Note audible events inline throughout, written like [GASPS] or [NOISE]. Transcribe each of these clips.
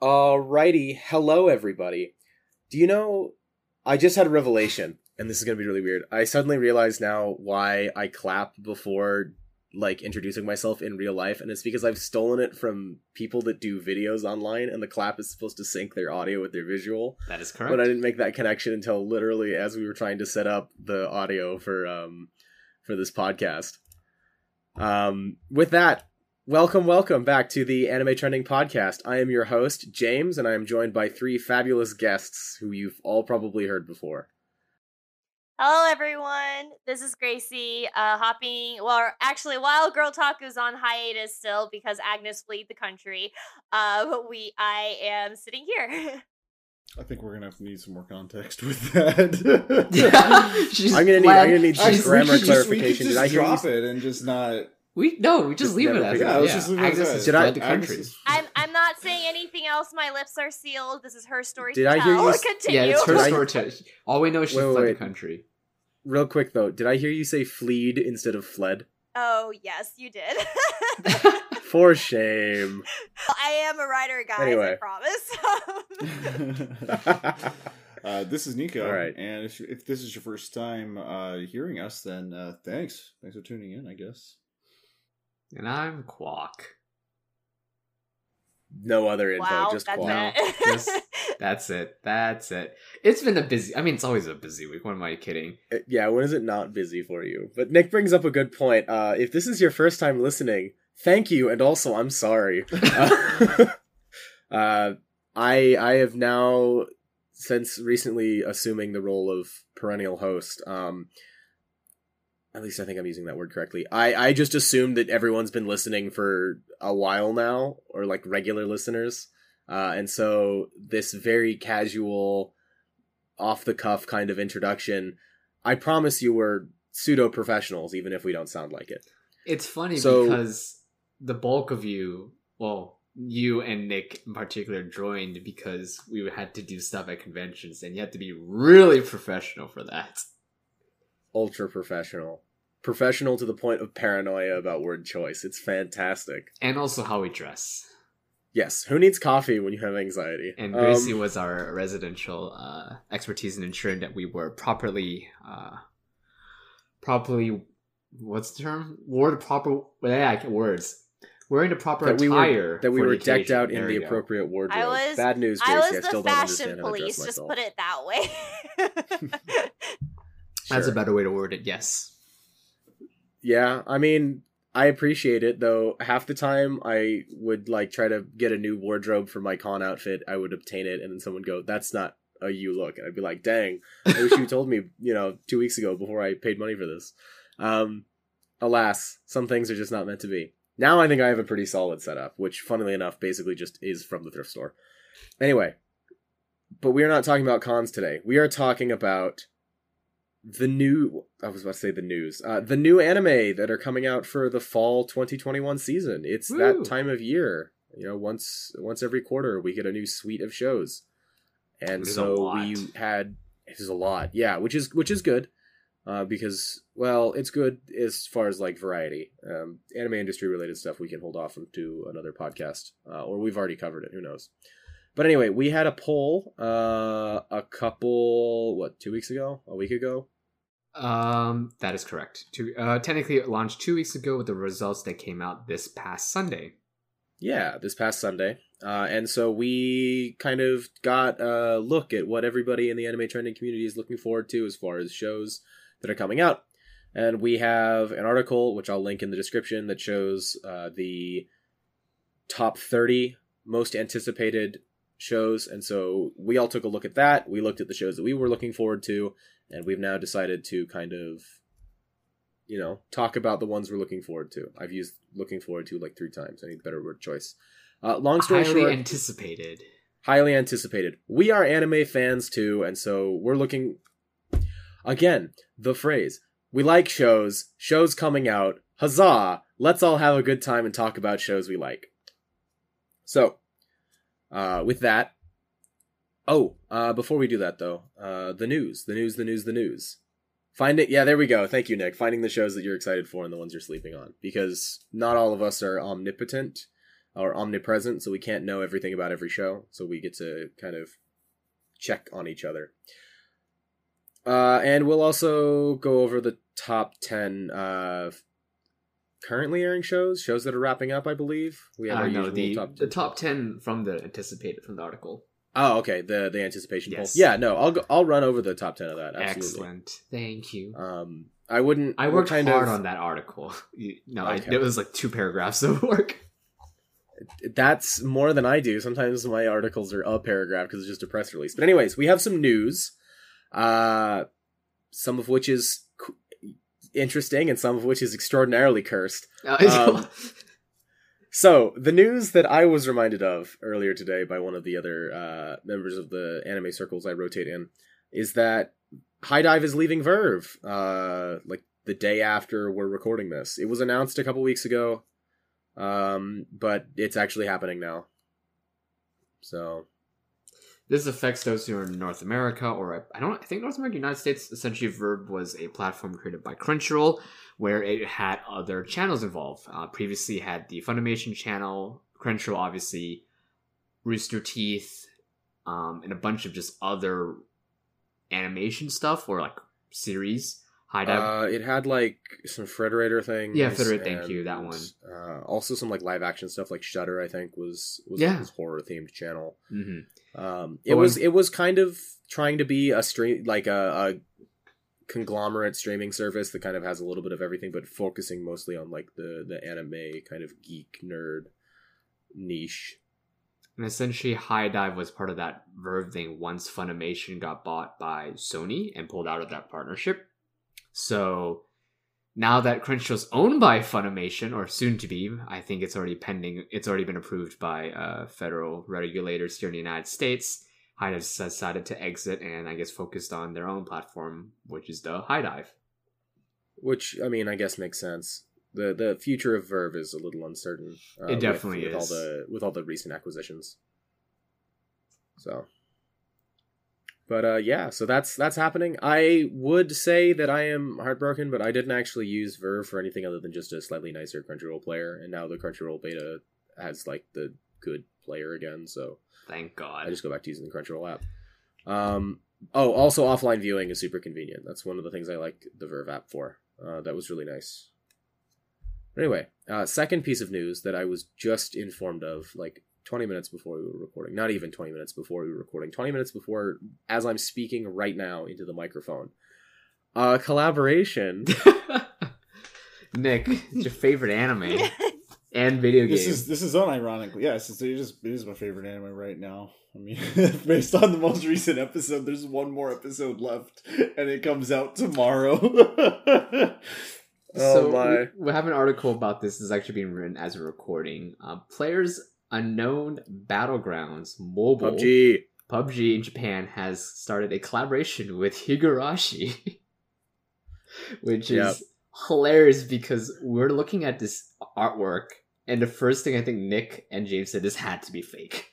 Alrighty, hello everybody. Do you know? I just had a revelation, and this is gonna be really weird. I suddenly realize now why I clap before like introducing myself in real life, and it's because I've stolen it from people that do videos online, and the clap is supposed to sync their audio with their visual. That is correct. But I didn't make that connection until literally as we were trying to set up the audio for um for this podcast. Um, with that, welcome, welcome back to the Anime Trending Podcast. I am your host, James, and I am joined by three fabulous guests who you've all probably heard before. Hello, everyone. This is Gracie. Uh, hopping. Well, actually, while Girl Talk is on hiatus still because Agnes fled the country, uh, [LAUGHS] we I am sitting here. [LAUGHS] I think we're gonna have to need some more context [LAUGHS] with that. She's I'm gonna need. I'm gonna need some she's- grammar we just, we could clarification. just Did I hear you? drop it and just not. We no, we just Just leave it never as figure that. it out. let's just leave it as Agnes that. has Did I- fled the Agnes country. is- I'm I'm not saying anything else. My lips are sealed. This is her story. Did to I hear tell. you [LAUGHS] s- Continue. Yeah, it's her story. To, all we know is she Wait, wait, fled wait. the country. Real quick though, did I hear you say fleed instead of fled? Oh yes, you did. [LAUGHS] [LAUGHS] For shame. I am a writer, guys. Anyway. I promise. uh, this is Nico. All right. And if, if this is your first time uh, hearing us, then uh, thanks. Thanks for tuning in. I guess. And I'm Kwok. no other info, wow, just that's qual. it. Just- [LAUGHS] That's it. That's it. It's been a busy. I mean, it's always a busy week. What am I kidding? Uh, yeah, when is it not busy for you? But Nick brings up a good point. Uh, if this is your first time listening, thank you, and also I'm sorry. Uh, [LAUGHS] [LAUGHS] uh, I I have now since recently assuming the role of perennial host. Um, at least I think I'm using that word correctly. I I just assumed that everyone's been listening for a while now, or like regular listeners. Uh, and so this very casual, off the cuff kind of introduction, I promise you we're pseudo professionals, even if we don't sound like it. It's funny So- because the bulk of you, well, you and Nick in particular, joined because we had to do stuff at conventions, and you had to be really professional for that. Ultra professional. Professional to the point of paranoia about word choice. It's fantastic. And also how we dress. Yes, who needs coffee when you have anxiety? And Um, Gracie was our residential uh, expertise in ensuring that we were properly, uh, properly, what's the term? Wore Word proper. Yeah, words. Wearing the proper that we attire. were that we were decked occasion. out in the go. appropriate wardrobe. I was- Bad news, I Gracie. was I, still the don't fashion understand how to dress police. Just myself. put it that way. [LAUGHS] That's a better way to word it. Yes. Yeah, I mean, I appreciate it though. Half the time, I would like try to get a new wardrobe for my con outfit. I would obtain it, and then someone would go, "That's not a you look," and I'd be like, "Dang, I wish you told me, you know, two weeks ago before I paid money for this." Um, alas, some things are just not meant to be. Now I think I have a pretty solid setup, which, funnily enough, basically just is from the thrift store. Anyway, but we are not talking about cons today. We are talking about the new I was about to say the news. Uh the new anime that are coming out for the fall 2021 season. It's Woo. that time of year. You know, once once every quarter we get a new suite of shows. And It is a so we had it is a lot. Yeah, which is which is good. Uh because well, it's good as far as like variety. Um anime industry related stuff we can hold off to another podcast. Uh, or we've already covered it, who knows. But anyway, we had a poll uh a couple what, 2 weeks ago? A week ago? Um, that is correct. Two, uh, technically, it launched two weeks ago with the results that came out this past Sunday. Yeah, this past Sunday. Uh, and so we kind of got a look at what everybody in the anime trending community is looking forward to as far as shows that are coming out. And we have an article, which I'll link in the description, that shows uh, the top 30 most anticipated shows. And so we all took a look at that. We looked at the shows that we were looking forward to, and we've now decided to kind of, you know, talk about the ones we're looking forward to. I've used looking forward to like three times. I need a better word choice. Uh, long story Highly short, anticipated. highly anticipated. We are anime fans too, and so we're looking again, the phrase. We like shows, shows coming out. Huzzah! Let's all have a good time and talk about shows we like. So, uh, with that, oh, uh, before we do that though, uh, the news, the news, the news, the news. Find it. Yeah, there we go. Thank you, Nick. Finding the shows that you're excited for and the ones you're sleeping on, because not all of us are omnipotent. or omnipresent, so we can't know everything about every show. So we get to kind of check on each other. Uh, and we'll also go over the top 10 uh, currently airing shows, shows that are wrapping up, I believe. We have I our don't usual the top the top ten from the anticipated from the article. Oh, okay. The the anticipation Yes. poll. Yeah, no, I'll go, I'll run over the top 10 of that. Absolutely. Excellent, thank you. Um, I wouldn't. I worked kind hard of, on that article. [LAUGHS] No, I, it was like two paragraphs of work. [LAUGHS] That's more than I do. Sometimes my articles are a paragraph because it's just a press release. But anyways, we have some news. Uh, some of which is interesting, and some of which is extraordinarily cursed. [LAUGHS] Um, [LAUGHS] So the news that I was reminded of earlier today by one of the other uh, members of the anime circles I rotate in is that HIDIVE is leaving VRV. Uh, like the day after we're recording this, it was announced a couple weeks ago, um, but it's actually happening now. So This affects those who are in North America, or I don't. I think North America, United States. Essentially, VRV was a platform created by Crunchyroll, where it had other channels involved. Uh, previously, had the Funimation channel, Crunchyroll, obviously, Rooster Teeth, um, and a bunch of just other animation stuff or like series. HIDIVE. uh, it had like some Frederator things. Yeah, Frederator, thank you, that one. Uh, also some like live action stuff like Shudder. I think was was Yeah. his horror themed channel. hmm Um, it was it was kind of trying to be a stream like a, a conglomerate streaming service that kind of has a little bit of everything, but focusing mostly on like the the anime kind of geek nerd niche. And essentially, HIDIVE was part of that VRV thing once Funimation got bought by Sony and pulled out of that partnership. So now that Crunchyroll's owned by Funimation, or soon to be, I think it's already pending, it's already been approved by uh, federal regulators here in the United States. HIDIVE decided to exit and I guess focused on their own platform, which is the HIDIVE. Which I mean, I guess makes sense. the The future of VRV is a little uncertain. uh, It definitely with, with is. all the with all the recent acquisitions. So, but uh, yeah, so that's that's happening. I would say that I am heartbroken, but I didn't actually use VRV for anything other than just a slightly nicer Crunchyroll player, and now the Crunchyroll beta has like the good player again. So Thank God. I just go back to using the Crunchyroll app. Um, oh, also offline viewing is super convenient. That's one of the things I like the VRV app for. Uh, that was really nice. Anyway, uh, second piece of news that I was just informed of, like 20 minutes before we were recording. Not even 20 minutes before we were recording. 20 minutes before, as I'm speaking right now into the microphone. Uh, collaboration. [LAUGHS] Nick, it's your favorite anime [LAUGHS] and video game. This is this is unironically, yes. It's, it is it is my favorite anime right now. I mean, [LAUGHS] based on the most recent episode, there's one more episode left, and it comes out tomorrow. Oh so my. We, we have an article about this. This is actually being written as a recording. Uh, Players Unknown Battlegrounds Mobile PUBG. PUBG in Japan has started a collaboration with Higurashi, [LAUGHS] which is Yep. hilarious because we're looking at this artwork, and the first thing I think Nick and James said this had to be fake.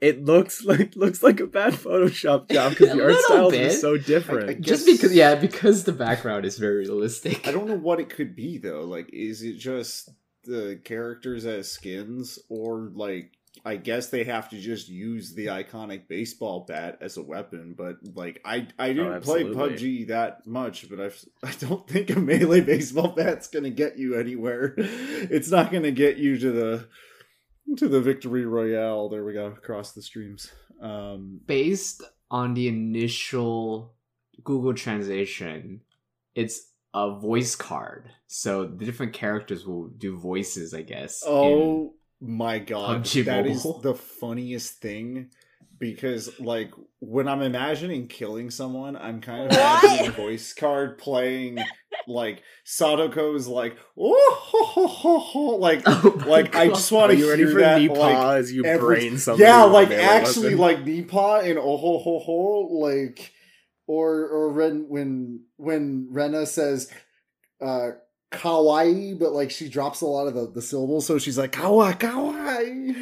It looks like [LAUGHS] looks like a bad Photoshop job [LAUGHS] because the art little styles bit. are so different. I- I Just because, yeah, because the background is very realistic. I don't know what it could be though. Like, is it just the characters as skins, or like? I guess they have to just use the iconic baseball bat as a weapon, but like I I didn't play Oh, absolutely. PUBG that much, but I've, [LAUGHS] I don't think a melee baseball bat's gonna get you anywhere. [LAUGHS] It's not gonna get you to the to the victory royale. There we go across the streams. Um, based on the initial Google translation, it's a voice card. So the different characters will do voices, I guess. Oh my god, PUBG that is Mobile. the funniest thing because like when I'm imagining killing someone, I'm kind of imagining a voice card playing like Satoko's like oh ho, ho, ho, ho," like [LAUGHS] Oh my like I just want to you ready hear for that Nipa like as you every- brain something yeah, like actually weapon? like Nipa and oh ho ho ho like or or when when when Rena says uh kawaii but like she drops a lot of the, the syllables so she's like kawa kawaii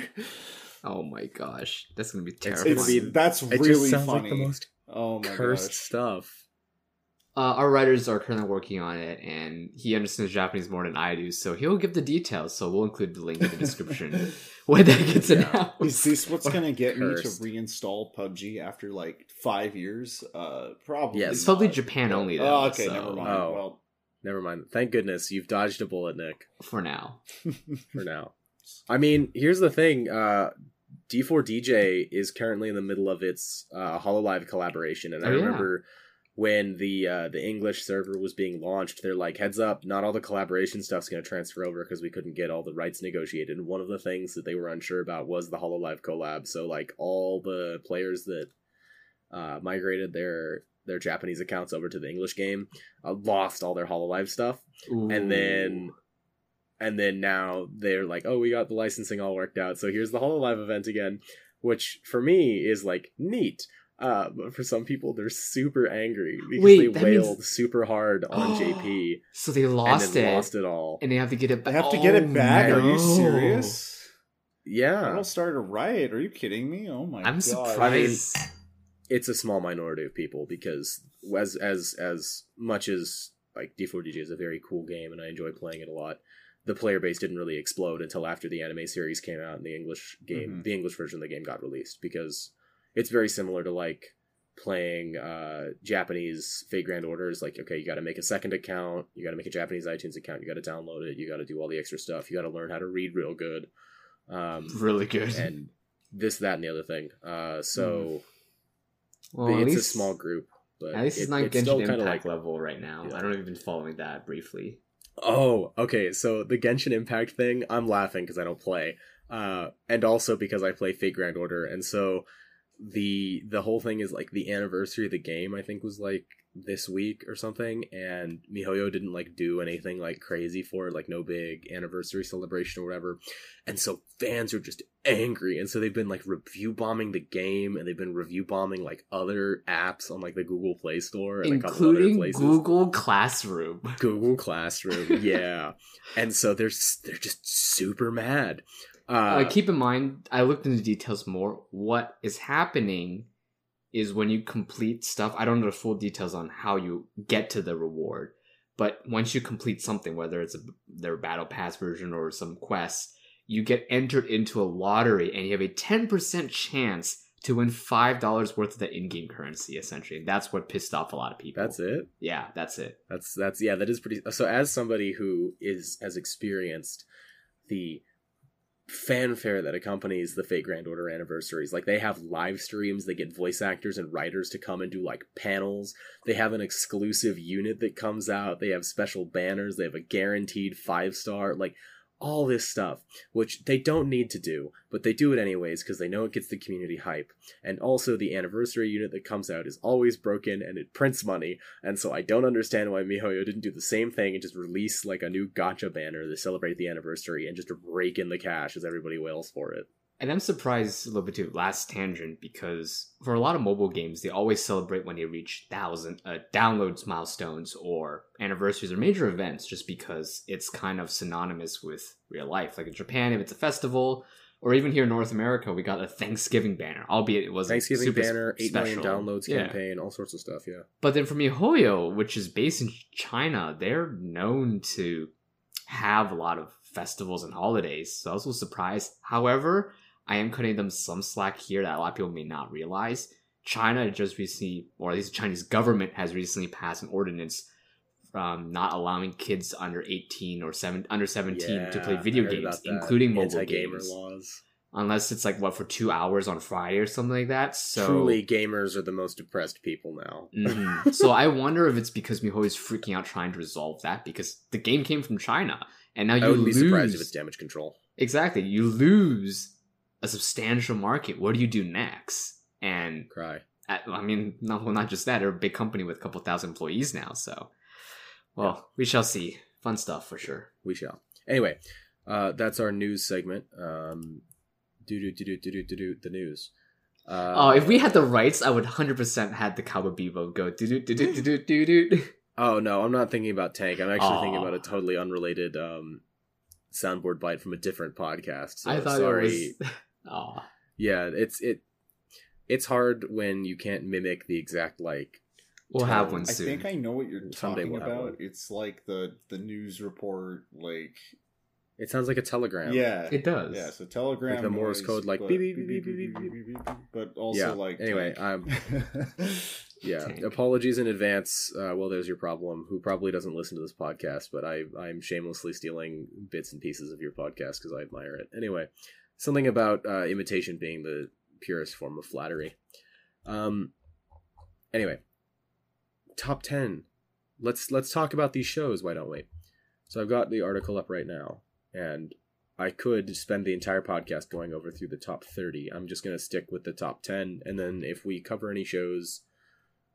Oh my gosh, that's gonna be It's- terrifying. it's that's it really just sounds funny like the most oh my cursed gosh stuff. Uh, our writers are currently working on it, and he understands Japanese more than I do, so he'll give the details. So we'll include the link in the description [LAUGHS] [LAUGHS] when that gets Yeah. announced. Is this what's gonna get me to reinstall PUBG after like five years? Uh, probably. Yes. It's probably. Japan Yeah. only, though, Oh, okay, so- never mind. Oh. Well, Never mind. Thank goodness you've dodged a bullet, Nick. for now. [LAUGHS] For now. I mean, here's the thing. Uh, D4DJ is currently in the middle of its uh, Hololive collaboration, and I Oh, yeah. When the uh, the English server was being launched, they're like, "Heads up, not all the collaboration stuff's going to transfer over because we couldn't get all the rights negotiated." And one of the things that they were unsure about was the Hololive collab. So, like, all the players that uh, migrated their their Japanese accounts over to the English game uh, lost all their Hololive stuff and then and then now they're like oh we got the licensing all worked out so here's the hololive event again which for me is like neat uh but for some people they're super angry because Wait, they that means- wailed super hard on [GASPS] jp so they lost then it, lost it all and they have to get it I back. have to get it Oh, back. Are you serious? yeah That'll start a riot. Are you kidding me? Oh my god. I'm god! surprised. it's a small minority of people because as as as much as like D4DJ is a very cool game and I enjoy playing it a lot, the player base didn't really explode until after the anime series came out and the English game, Mhm. the English version of the game got released because it's very similar to like playing uh Japanese Fate Grand Orders like okay you got to make a second account you got to make a Japanese iTunes account you got to download it you got to do all the extra stuff you got to learn how to read real good um Really good. and this that and the other thing uh so well, it's at a small group, but At least it's it- not it's Genshin Impact like- level right now. Yeah. I don't even following that briefly. Oh, okay. So the Genshin Impact thing, I'm laughing because I don't play, uh, and also because I play Fate Grand Order, and so the the whole thing is like the anniversary of the game. I think was like this week or something, and Mihoyo didn't like do anything like crazy for it, like no big anniversary celebration or whatever, and so fans are just angry, and so they've been like review bombing the game, and they've been review bombing like other apps on like the Google Play Store, and a couple other Including places. Google Classroom. Google Classroom, yeah. [LAUGHS] and so they're they're just super mad. Uh, Uh, keep in mind, I looked into details more. What is happening is when you complete stuff, I don't know the full details on how you get to the reward, but once you complete something, whether it's a, their battle pass version or some quest, you get entered into a lottery and you have a 10% chance to win $5 worth of the in-game currency, essentially. That's what pissed off a lot of people. that's it. Yeah, that's it. That's that's yeah. That is pretty. So as somebody who is has experienced the fanfare that accompanies the Fate Grand Order anniversaries, like they have live streams, they get voice actors and writers to come and do like panels. They have an exclusive unit that comes out. They have special banners. They have a guaranteed five star like. All this stuff, which they don't need to do, but they do it anyways because they know it gets the community hype. And also, the anniversary unit that comes out is always broken and it prints money, and so I don't understand why MiHoYo didn't do the same thing and just release like a new gacha banner to celebrate the anniversary and just rake in the cash as everybody wails for it. And I'm surprised a little bit too. Last tangent because for a lot of mobile games, they always celebrate when they reach thousand uh, downloads milestones or anniversaries or major events, just because it's kind of synonymous with real life. Like in Japan, if it's a festival, or even here in North America, we got a Thanksgiving banner, albeit it wasn't Thanksgiving super banner, eight million special. downloads Yeah. campaign, all sorts of stuff. Yeah, But then for MiHoYo, which is based in China, they're known to have a lot of festivals and holidays. So I was surprised. However, I am cutting them some slack here that a lot of people may not realize. China just recently, or at least the Chinese government has recently passed an ordinance um, not allowing kids under 18 or seven under 17 to play video games, including mobile games. laws. Unless it's like what for two hours on Friday or something like that. So Truly, gamers are the most depressed people now. Mhm. [LAUGHS] so I wonder if it's because Miho is freaking out trying to resolve that because the game came from China and now you I wouldn't be lose. surprised if it's damage control. exactly, you lose a substantial market. What do you do next? And cry. At, I mean, not, well, not just that. They're a big company with a couple thousand employees now. So, well, yeah. we shall see. Fun stuff for sure. We shall. Anyway, uh, that's our news segment. Do do do do do do do the news. Uh, oh, if we had the rights, I would hundred percent had the Cowboy go do do do do do do do. Oh no, I'm not thinking about Tank. I'm actually Aww. thinking about a totally unrelated um, soundboard bite from a different podcast. So I thought sorry. It was... Oh, Yeah, it's it. It's hard when you can't mimic the exact like We'll have one soon. I think I know what you're Someday talking we'll have about. one. It's like the the news report, like It sounds like a telegram. yeah, It does. Yeah, so telegram, Like the Morse noise, code, like but beep, beep, beep, beep, beep, beep, beep, beep, but also Yeah, like anyway, tank. I'm- [LAUGHS] Yeah. Tank. Apologies in advance. Uh, well, there's your problem. Who probably doesn't listen to this podcast, but I I'm shamelessly stealing bits and pieces of your podcast because I admire it. Anyway, something about uh, imitation being the purest form of flattery. Um. Anyway, top ten. Let's let's talk about these shows. Why don't we? So I've got the article up right now, and I could spend the entire podcast going over through the top 30. I'm just to stick with the top 10, and then if we cover any shows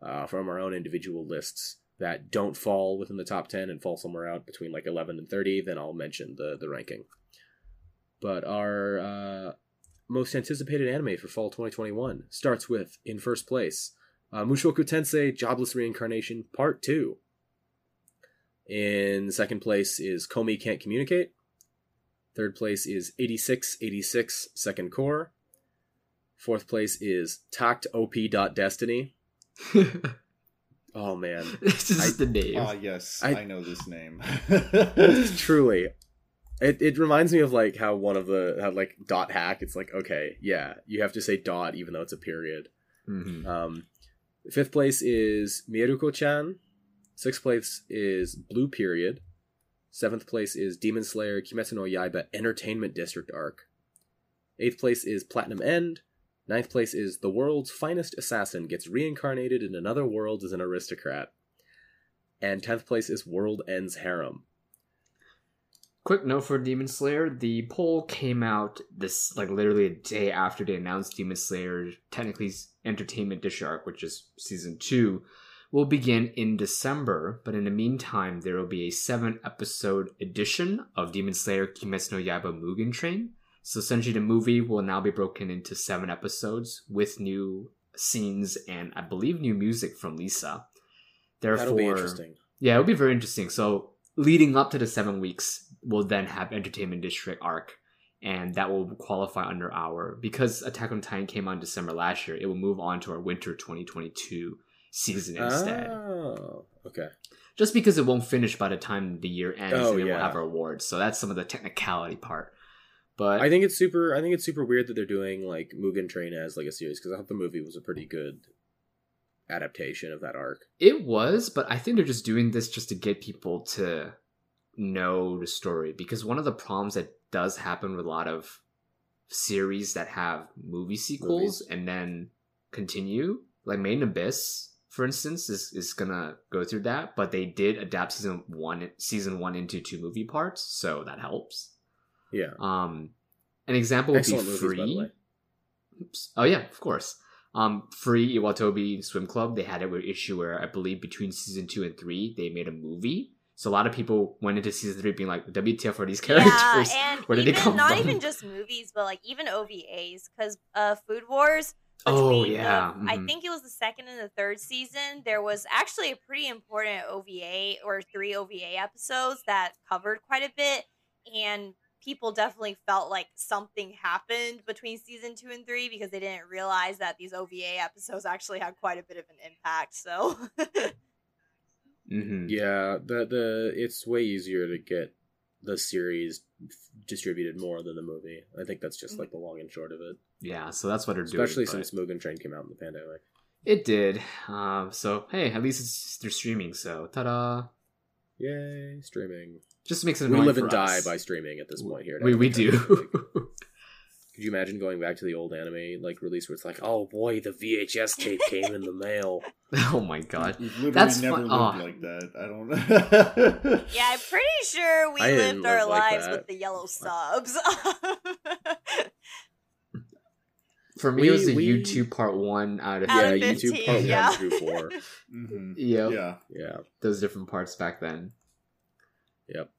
uh, from our own individual lists that don't fall within the top 10 and fall somewhere out between like 11 and 30, then I'll mention the, the ranking. But our uh, most anticipated anime for fall 2021 starts with, in first place, uh, Mushoku Tensei Jobless Reincarnation Part 2. In second place is Komi Can't Communicate. Third place is 8686 Second Core. Fourth place is Takt OP Destiny. [LAUGHS] Oh man. it's just the name. Ah, yes, I- I, know this name. [LAUGHS] Truly. It, it reminds me of like how one of the how like dot hack it's like okay yeah you have to say dot even though it's a period. Mhm. um fifth place is Mieruko chan sixth place is blue period. Seventh place is demon slayer kimetsu no yaiba entertainment district arc. Eighth place is platinum end. Ninth place is the world's finest assassin gets reincarnated in another world as an aristocrat. And 10th place is world ends harem Quick note for Demon Slayer: the poll came out this like literally a day after they announced Demon Slayer, technically Entertainment Dish Arc, which is season two, will begin in December. But in the meantime, there will be a seven episode edition of Demon Slayer Kimetsu no Yaiba Mugen Train. So essentially, the movie will now be broken into seven episodes with new scenes and I believe new music from Lisa. Therefore, that'll be interesting yeah, it'll be very interesting. So leading up to the seven weeks, we'll then have Entertainment District arc, and that will qualify under our because Attack on Titan came on December last year. It will move on to our winter 2022 season oh, instead. oh okay Just because it won't finish by the time the year ends, Oh, and then yeah. we'll have our awards. So that's some of the technicality part. But I think it's super. I think it's super weird that they're doing like Mugen Train as like a series because I thought the movie was a pretty good adaptation of that arc. It was, but I think they're just doing this just to get people to know the story because one of the problems that does happen with a lot of series that have movie sequels Movies. and then continue, like Made in Abyss, for instance, is, is gonna go through that, but they did adapt season one season one into two movie parts, so that helps. Yeah, Um an example would excellent be movies free. Oops. Oh yeah, of course. Um, free Iwatobi Swim Club. They had a issue where I believe between season two and three they made a movie. So a lot of people went into season three being like, "WTF are these characters? Yeah, and Where did even, they come not from?" Not even just movies, but like even OVAs, because uh, Food Wars. Oh, between the- yeah, I think it was the second and the third season. There was actually a pretty important OVA or three OVA episodes that covered quite a bit, and people definitely felt like something happened between season two and three because they didn't realize that these OVA episodes actually had quite a bit of an impact. So. [LAUGHS] hmm Yeah, the the it's way easier to get the series distributed more than the movie. I think that's just like the long and short of it. Yeah, so that's what they're Especially doing. but since Mugen Train came out in the pandemic. it did. Um, so hey, at least it's they're streaming. So ta-da! Yay, streaming. Just makes it We annoying live and for die us. by streaming at this point here. We we Anime Time. do. [LAUGHS] [LAUGHS] Could you imagine going back to the old anime like release where it's like, oh boy, the VHS tape came in the mail. [LAUGHS] oh my god. We've literally That's never fun- lived oh. like that. I don't know. Yeah, I'm pretty sure we I lived our live lives that. with the yellow subs. For me, We- it was the we- YouTube part one out of Out yeah, of YouTube part yeah. one through four. hmm Yep. Yeah. Yeah. those different parts back then. Yep.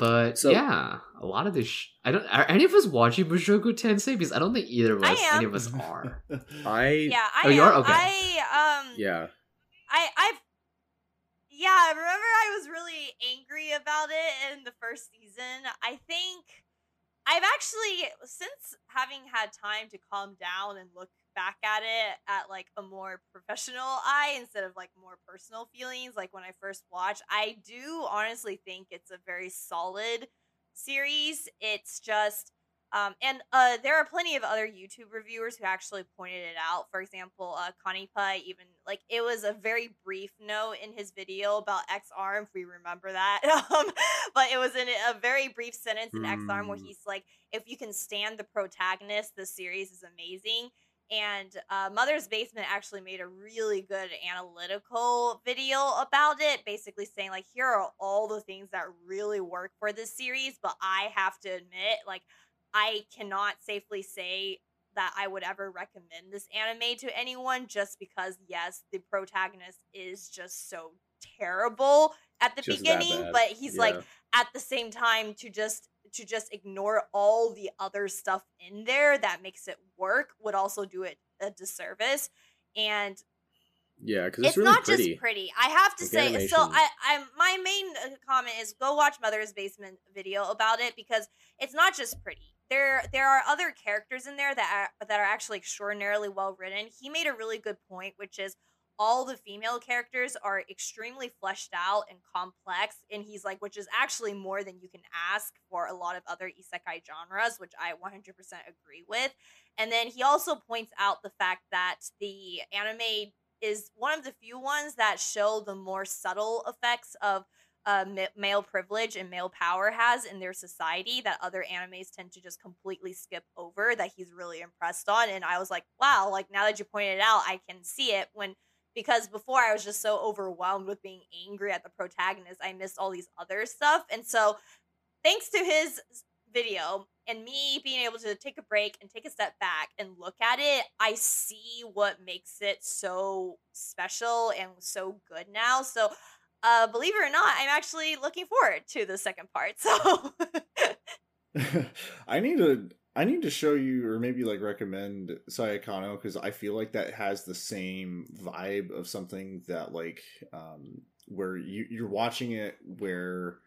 But So- yeah, a lot of this. Sh- I don't. Are any of us watching Mushoku Tensei? Because I don't think either of us, any of us are. [LAUGHS] I yeah, I Oh, you am. are? Okay. I um yeah. I I've yeah, I remember I was really angry about it in the first season. I think I've actually since having had time to calm down and look back at it at like a more [LAUGHS] professional eye instead of like more personal feelings like when I first watched, I do honestly think it's a very solid series. It's just um, and uh, there are plenty of other YouTube reviewers who actually pointed it out. For example, uh, Connie Pie even like it was a very brief note in his video about Ex-Arm, if we remember that. [LAUGHS] um, but it was in a very brief sentence in Ex-Arm where Mm. he's like, "If you can stand the protagonist, the series is amazing." And uh, Mother's Basement actually made a really good analytical video about it, basically saying like, "Here are all the things that really work for this series," but I have to admit, like. I cannot safely say that I would ever recommend this anime to anyone just because yes, the protagonist is just so terrible at the Just beginning, but he's like at the same time to just to just ignore all the other stuff in there that makes it work would also do it a disservice. And Yeah, because it's, it's, really not pretty. just pretty. I have to Like, say, so animation. I, I, my main uh, comment is go watch Mother's Basement video about it because it's not just pretty. There, there are other characters in there that are, that are actually extraordinarily well written. He made a really good point, which is all the female characters are extremely fleshed out and complex, and he's like, which is actually more than you can ask for a lot of other isekai genres, which I 100% agree with. And then he also points out the fact that the anime is one of the few ones that show the more subtle effects of uh, ma- male privilege and male power has in their society that other animes tend to just completely skip over that he's really impressed on and i was like wow like now that you pointed it out i can see it when because before i was just so overwhelmed with being angry at the protagonist i missed all these other stuff and so thanks to his video and me being able to take a break and take a step back and look at it, I see what makes it so special and so good now. So, uh, believe it or not, I'm actually looking forward to the second part. So, [LAUGHS] I need to I need to show you or maybe like recommend Saekano because I feel like that has the same vibe of something that like um where you you're watching it where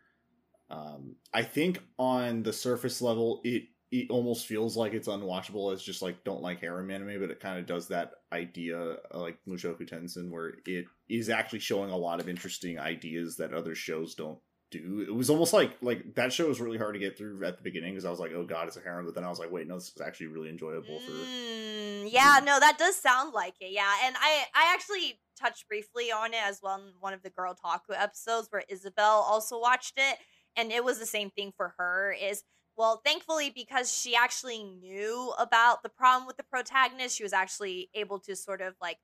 um I think on the surface level it it almost feels like it's unwatchable as just like don't like harem anime, but it kind of does that idea uh, like Mushoku Tensei where it is actually showing a lot of interesting ideas that other shows don't do. It was almost like like that show was really hard to get through at the beginning because I was like, oh god, it's a harem, but then I was like, wait, no, this is actually really enjoyable for. Mm, yeah, no, that does sound like it. Yeah, and I I actually touched briefly on it as well in one of the Girl Taku episodes where Isabel also watched it, and it was the same thing for her. Is well, thankfully because she actually knew about the problem with the protagonist, she was actually able to sort of like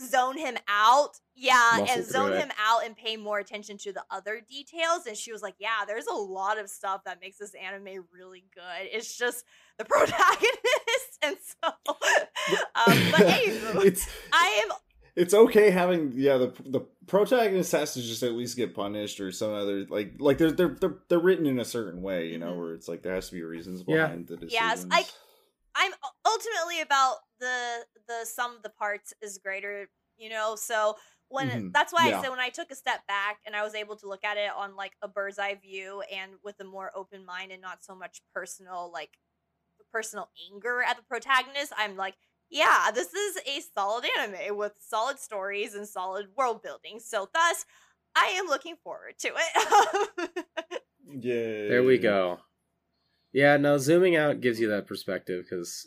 zone him out yeah Muscle and zone it. him out and pay more attention to the other details and she was like yeah there's a lot of stuff that makes this anime really good it's just the [LAUGHS] protagonist and so [LAUGHS] um but anywho [LAUGHS] it's i am it's okay having yeah the the protagonist has to just at least get punished or some other like like they're they're they're, they're written in a certain way you know Mhm. where it's like there has to be reasons Yeah. behind the decisions. Yes, I- I'm ultimately about the the sum of the parts is greater, you know. So when Mhm. that's why Yeah. I said when I took a step back and I was able to look at it on like a bird's eye view and with a more open mind and not so much personal like personal anger at the protagonist, I'm like, yeah, this is a solid anime with solid stories and solid world building. So thus, I am looking forward to it. yeah There we go. Yeah, no, zooming out gives you that perspective because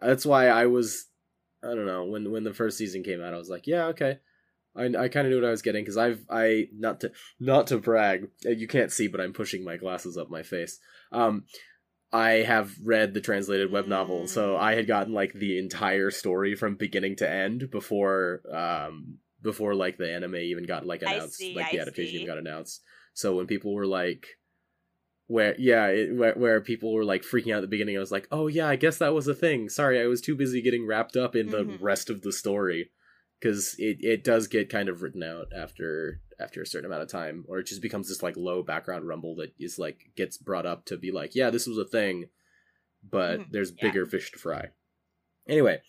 that's why I was, I don't know, when when the first season came out, I was like, yeah, okay, I I kind of knew what I was getting because I've I not to not to brag, uh, you can't see, but I'm pushing my glasses up my face. Um, I have read the translated web novel, so I had gotten like the entire story from beginning to end before um before like the anime even got like announced, see, like I the adaptation see. even got announced. So when people were like where yeah it, where, where people were like freaking out at the beginning i was like oh yeah i guess that was a thing sorry i was too busy getting wrapped up in the Mhm. rest of the story because it, it does get kind of written out after after a certain amount of time or it just becomes this like low background rumble that is like gets brought up to be like yeah this was a thing but Mhm. there's Yeah. bigger fish to fry anyway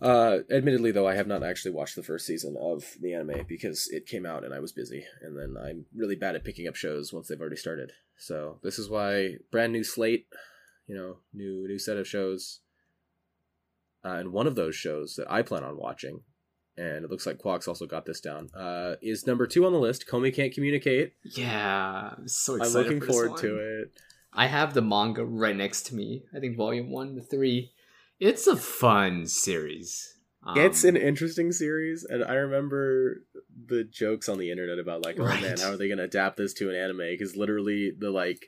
uh admittedly though i have not actually watched the first season of the anime because it came out and i was busy and then i'm really bad at picking up shows once they've already started so this is why brand new slate you know new new set of shows uh, and one of those shows that I plan on watching, and it looks like Kwok's also got this down, uh, is number two on the list. Komi Can't Communicate. Yeah, I'm so excited. I'm looking for forward one. to it. I have the manga right next to me. I think volume one to three. It's a fun series. Um, it's an interesting series, and I remember the jokes on the internet about like, oh man, how are they gonna adapt this to an anime? Because literally, the like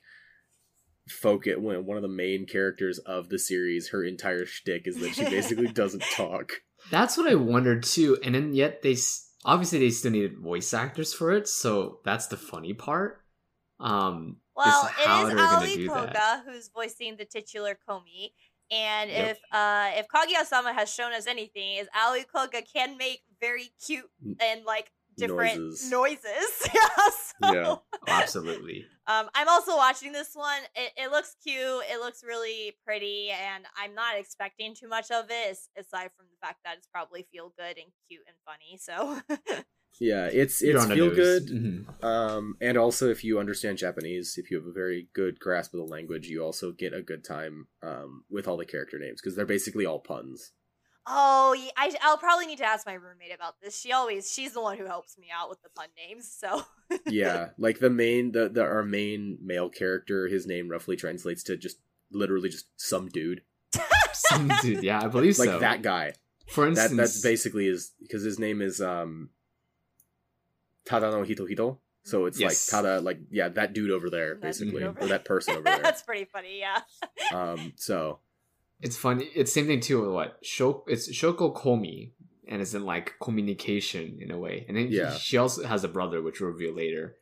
focus when one of the main characters of the series, her entire shtick is that she basically [LAUGHS] doesn't talk. That's what I wondered too. And then yet they obviously they still needed voice actors for it, so that's the funny part. Um, Well, is it is Aoi do that. Koga who's voicing the titular Komi. And Yep. if uh if Kaguya-sama has shown us anything, is Aoi Koga can make very cute and like different Noises. noises. [LAUGHS] yeah. So, Yeah. Absolutely. Um, I'm also watching this one. It, it looks cute. It looks really pretty, and I'm not expecting too much of it, aside from the fact that it's probably feel good and cute and funny. So, [LAUGHS] Yeah, it's it's feel nose. good. Mhm. Um, and also, if you understand Japanese, if you have a very good grasp of the language, you also get a good time um, with all the character names because they're basically all puns. oh, yeah, I, I'll probably need to ask my roommate about this. She always, she's the one who helps me out with the pun names. So, yeah, [LAUGHS] like the main, the, the our main male character, his name roughly translates to just literally just some dude, [LAUGHS] Some dude, yeah, I believe like so. that guy. For instance, That that's basically his because his name is um Tada no Hito Hito. So it's Yes. like Tada, like yeah, that dude over there, That basically, over or that [LAUGHS] person over there. that's pretty funny. Yeah. [LAUGHS] um, so It's funny. It's same thing too with what Shoko. It's Shoko Komi, and it's in like communication in a way. And then Yeah. she also has a brother, which we'll reveal later.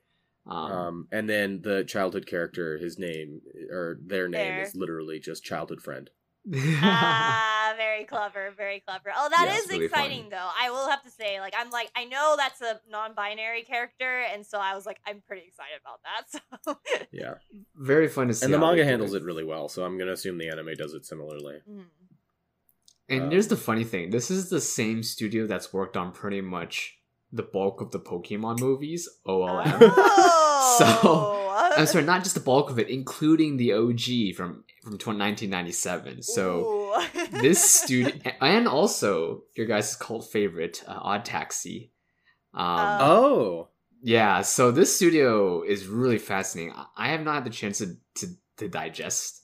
Um, Um, and then the childhood character, his name or their name There. is literally just childhood friend. [LAUGHS] ah, very clever, very clever. Oh, that Yeah, is it's really exciting fun. though. I will have to say, like, I'm like, I know that's a non-binary character, and so I was like, I'm pretty excited about that. [LAUGHS] So, Yeah, very fun to see. and the manga handles it really well. So I'm gonna assume the anime does it similarly. Mhm. And Um, here's the funny thing: this is the same studio that's worked on pretty much the bulk of the Pokemon movies. OLM. Oh. [LAUGHS] I'm sorry, not just the bulk of it, including the OG from from 1997. So this [LAUGHS] studio, and also your guys' cult favorite, uh, Odd Taxi. Um, Uh, Oh, Yeah, so this studio is really fascinating. I- I have not had the chance to, to, to digest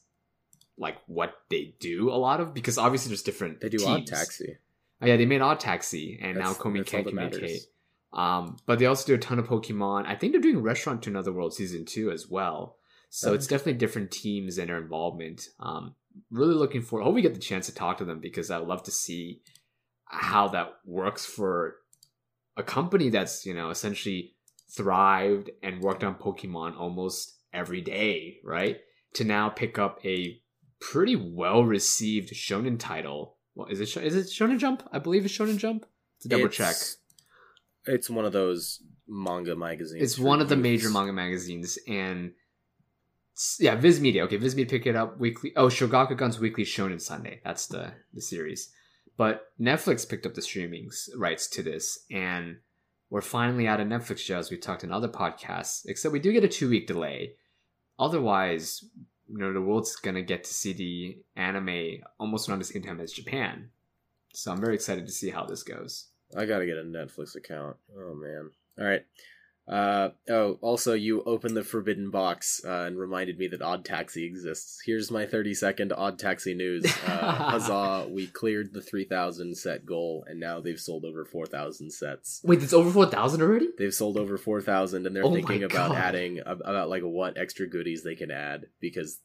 like what they do a lot of because obviously there's different. they do teams. Odd Taxi. Oh, yeah, they made Odd Taxi, and now That's- Komi that's can't communicate. matters. Um, but they also do a ton of Pokemon. I think they're doing Restaurant to Another World season two as well. So it's definitely different teams and their involvement. Um, really looking forward. I hope we get the chance to talk to them because I'd love to see how that works for a company that's you know essentially thrived and worked on Pokemon almost every day, right? To now pick up a pretty well received shonen title. Well, is it is it Shonen Jump? I believe it's Shonen Jump. To double check. It's- one of those manga magazines. It's one of the major manga magazines, and yeah, Viz Media. Okay, Viz Media pick it up weekly. Oh, Shogakukan's Weekly Shonen Sunday. That's the the series. But Netflix picked up the streamings rights to this, and we're finally out of Netflix show, as we talked in other podcasts. Except we do get a two week delay. Otherwise, you know, the world's gonna get to see the anime almost around the same time as Japan. So I'm very excited to see how this goes. I gotta get a Netflix account. Oh man. All right. Uh oh. Also, you opened the forbidden box uh, and reminded me that Odd Taxi exists. Here's my 30 second Odd Taxi news. [LAUGHS] Uh, huzzah! We cleared the 3,000 set goal, and now they've sold over 4,000 sets. Wait, it's over four thousand already? They've sold over 4,000, and they're Oh thinking about God. adding about like what extra goodies they can add because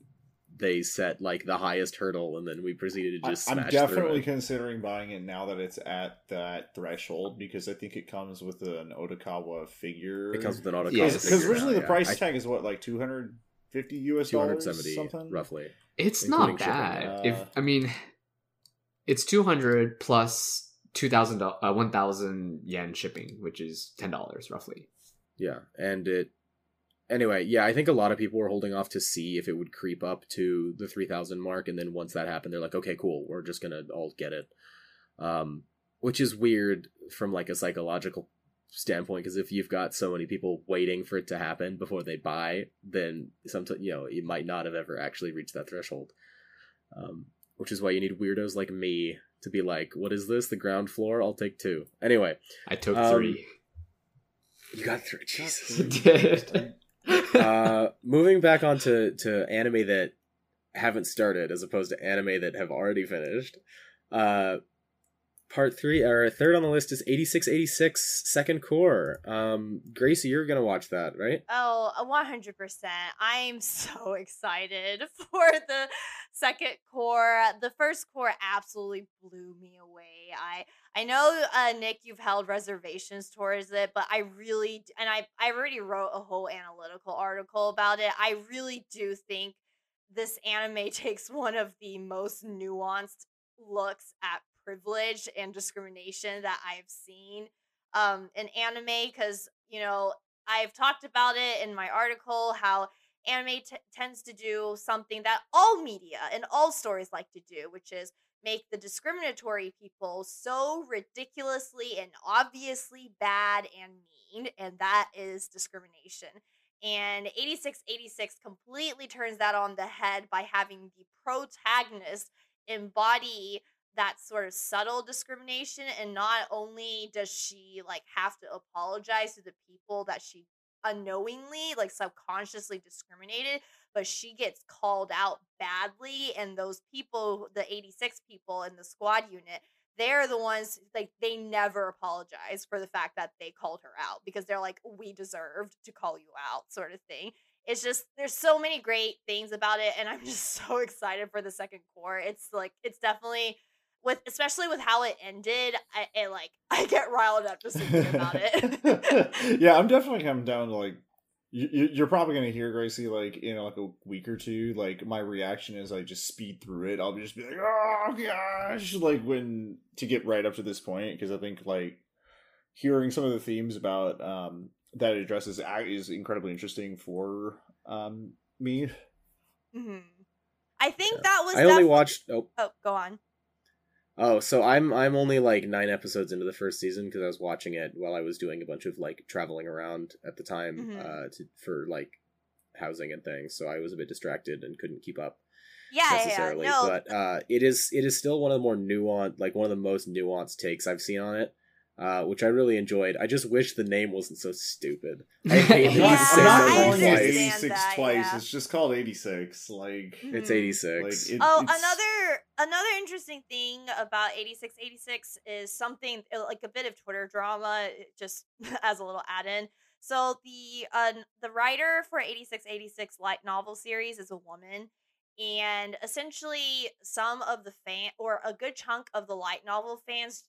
they set like the highest hurdle, and then we proceeded to I, just I'm definitely it. considering buying it now that it's at that threshold because I think it comes with an Odokawa figure. It comes with an auto Yeah, because figure originally the yeah. price I- tag is what like 250 US dollars 270 something roughly. It's not bad. uh, if I mean, it's two hundred plus two thousand uh, one thousand yen shipping, which is ten dollars roughly. Yeah, and it. Anyway, yeah, I think a lot of people were holding off to see if it would creep up to the three thousand mark, and then once that happened, they're like, "Okay, cool, we're just gonna all get it," um, which is weird from like a psychological standpoint because if you've got so many people waiting for it to happen before they buy, then sometimes you know you might not have ever actually reached that threshold. Um, which is why you need weirdos like me to be like, "What is this? The ground floor? I'll take two. Anyway, I took Um, three. you got three. Jesus. [LAUGHS] did. Uh, moving back onto to anime that haven't started, as opposed to anime that have already finished. Uh, part three or third on the list is 8686 Second Cour. Um, Gracie, you're gonna watch that, right? Oh, a 100%. I'm so [LAUGHS] excited [LAUGHS] for the second cour. The first cour absolutely blew me away. I I know uh, Nick you've held reservations towards it, but I really and I I already wrote a whole analytical article about it. I really do think this anime [LAUGHS] takes one of the most nuanced looks at privilege and discrimination that I've seen um in anime cuz you know I've talked about it in my article how anime t- tends to do something that all media and all stories like to do, which is make the discriminatory people so ridiculously and obviously bad and mean, and that is discrimination. And 8686 completely turns that on the head by having the protagonist embody that sort of subtle discrimination and not only does she like have to apologize to the people that she unknowingly like subconsciously discriminated but she gets called out badly and those people the 86 people in the squad unit they're the ones like they never apologize for the fact that they called her out because they're like we deserved to call you out sort of thing. It's just there's so many great things about it and i'm [LAUGHS] just so excited for the second cour. It's like it's definitely with especially with how it ended i it, like [LAUGHS] i get riled up just thinking about it [LAUGHS] yeah, I'm definitely coming down to like you, you- you're probably gonna hear Gracie like in like a week or two. Like my reaction is I just speed through it. I'll just be like, oh gosh, like when to get right up to this point because I think like hearing some of the themes about um that it addresses ac- is incredibly interesting for um me. Mm-hmm. i think Yeah. that was I only defi- watched. Oh, oh go on oh, so I'm I'm only like nine episodes into the first season because I was watching it while I was doing a bunch of like traveling around at the time Mhm. uh, to for like housing and things. So I was a bit distracted and couldn't keep up. yeah yeah, yeah necessarily, no but uh, it is it is still one of the more nuanced, like one of the most nuanced takes I've seen on it, uh, which I really enjoyed. I just wish the name wasn't so stupid. I hate I'm that not, [LAUGHS] you Yeah, say I'm not calling it 86 that, twice. yeah. It's just called 86. Like, It's Mhm. eighty six. like it, oh it's- another another interesting thing about 8686 is something uh, like a bit of twitter drama uh, just [LAUGHS] as a little add-in so the uh, the writer for 8686 light novel series is a woman and essentially some of the fan or a good chunk of the light novel fans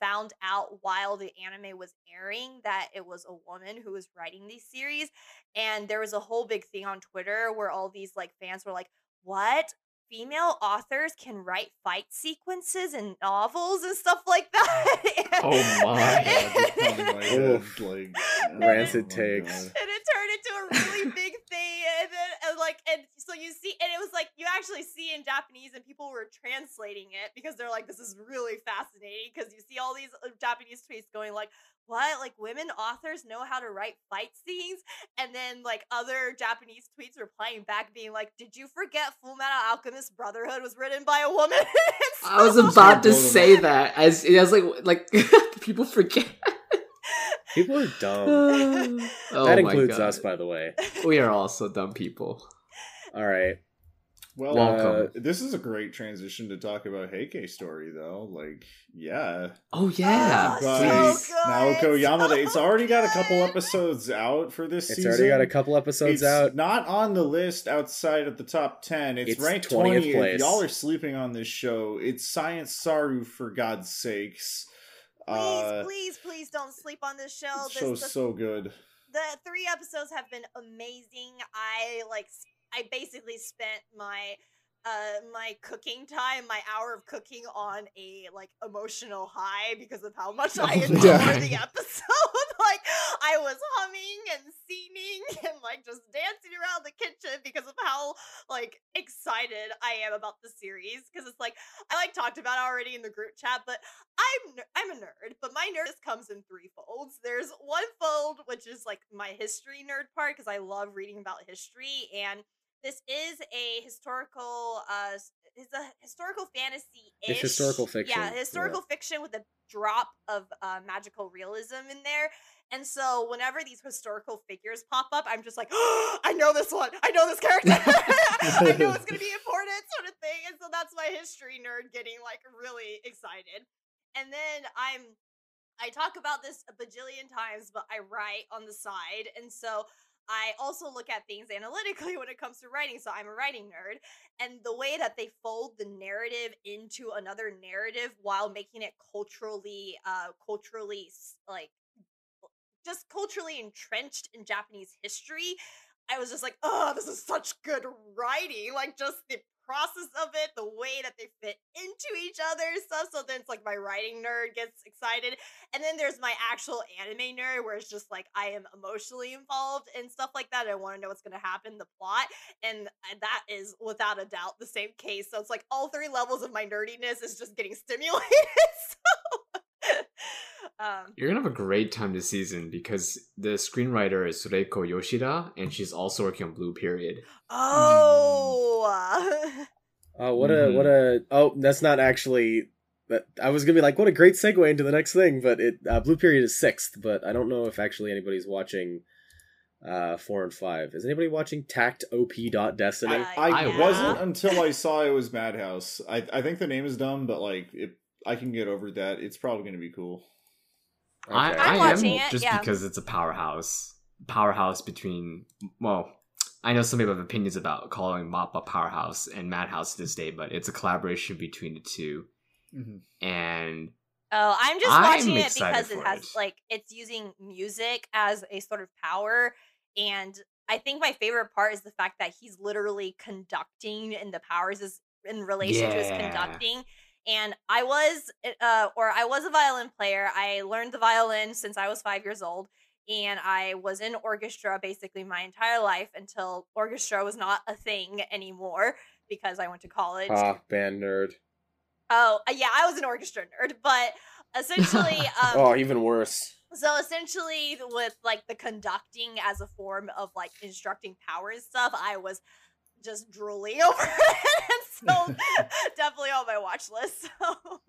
found out while the anime was airing that it was a woman who was writing these series and there was a whole big thing on twitter where all these like fans were like what female authors can write fight sequences and novels and stuff like that [LAUGHS] Oh my. God, just pounding [LAUGHS] my head, Oof. like, Rancid oh takes. God. and it turned into a really big thing and then and like and so you see and it was like you actually see in japanese and people were translating it because they're like this is really fascinating because you see all these uh, japanese tweets going like what like women authors know how to write fight scenes and then like other japanese tweets replying back being like did you forget full metal alchemist brotherhood was written by a woman [LAUGHS] And I was so- about to Blow say that as I was like like [LAUGHS] people forget. People are dumb. [SIGHS] oh that my includes us, by the way. We are also dumb people. All right. Well, Welcome. uh, this is a great transition to talk about Heike story, though. Like, yeah, Oh yeah, Oh, but so Naoko Yamada. so It's already got a couple [LAUGHS] episodes out for this It's season. already got a couple episodes it's out. not on the list outside of the top 10. It's, It's ranked 20th 20. place. Y'all are sleeping on this show, it's Science Saru, for God's sakes. please Uh, please please don't sleep on this show this this, show's this so good. the three episodes have been amazing. I like s- I basically spent my uh my cooking time, my hour of cooking on a like emotional high because of how much I [LAUGHS] adore yeah. the episode. [LAUGHS] like I was humming and singing [LAUGHS] and like just dancing around the kitchen because of how like excited I am about the series because it's like I like talked about already in the group chat, but I'm I'm a nerd, but my nerd comes in three folds. There's one fold which is like my history nerd part because I love reading about history, and this is a historical uh it's a historical fantasy It's historical fiction, yeah. historical fiction with a drop of uh, magical realism in there. And so whenever these historical figures pop up i'm just like oh, [GASPS] i know this one i know this character [LAUGHS] i know it's gonna be [LAUGHS] important sort of thing. And so that's my history nerd getting like really excited. And then i'm I talk about this a bajillion times, but I write on the side. And so I also look at things analytically when it comes to writing. So I'm a writing nerd. And the way that they fold the narrative into another narrative while making it culturally, uh, culturally, like, just culturally entrenched in Japanese history, I was just like, oh, this is such good writing. Like, just the process of it, the way that they fit into each other stuff. So then it's like my writing nerd gets excited. And then there's my actual anime nerd where it's just like I am emotionally involved and stuff like that. I want to know what's going to happen, the plot. And that is without a doubt the same case. So it's like all three levels of my nerdiness is just getting [LAUGHS] stimulated. so, [LAUGHS] um, You're gonna have a great time this season because the screenwriter is Reiko Yoshida, and she's also working on Blue Period. oh. Oh, what Mhm. a what a oh, that's not actually. But I was gonna be like, what a great segue into the next thing, but it uh, Blue Period is sixth, but I don't know if actually anybody's watching uh four and five. Is anybody watching Takt OP dot Destiny? Uh, I, I yeah. wasn't until I saw it was Madhouse. I I think the name is dumb, but like it, I can get over that. It's probably going to be cool. I, Okay. I I'm am watching it, just yeah. because it's a powerhouse. Powerhouse between well, I know some people have opinions about calling Mappa Powerhouse and Madhouse to this day, but it's a collaboration between the two. Mm-hmm. And Oh, I'm just I'm watching it because it has it. like it's using music as a sort of power and I think my favorite part is the fact that he's literally conducting and the powers is in relation to his conducting. And I was uh or I was a violin player. I learned the violin since I was 5 years old and I was in orchestra basically my entire life until orchestra was not a thing anymore because I went to college. Ah, band nerd. Oh, uh, yeah, I was an orchestra nerd, but essentially, [LAUGHS] um, oh, even worse. so essentially, with like the conducting as a form of like instructing power and stuff, I was just drooly [LAUGHS] over it. and so [LAUGHS] definitely on my watch list. So.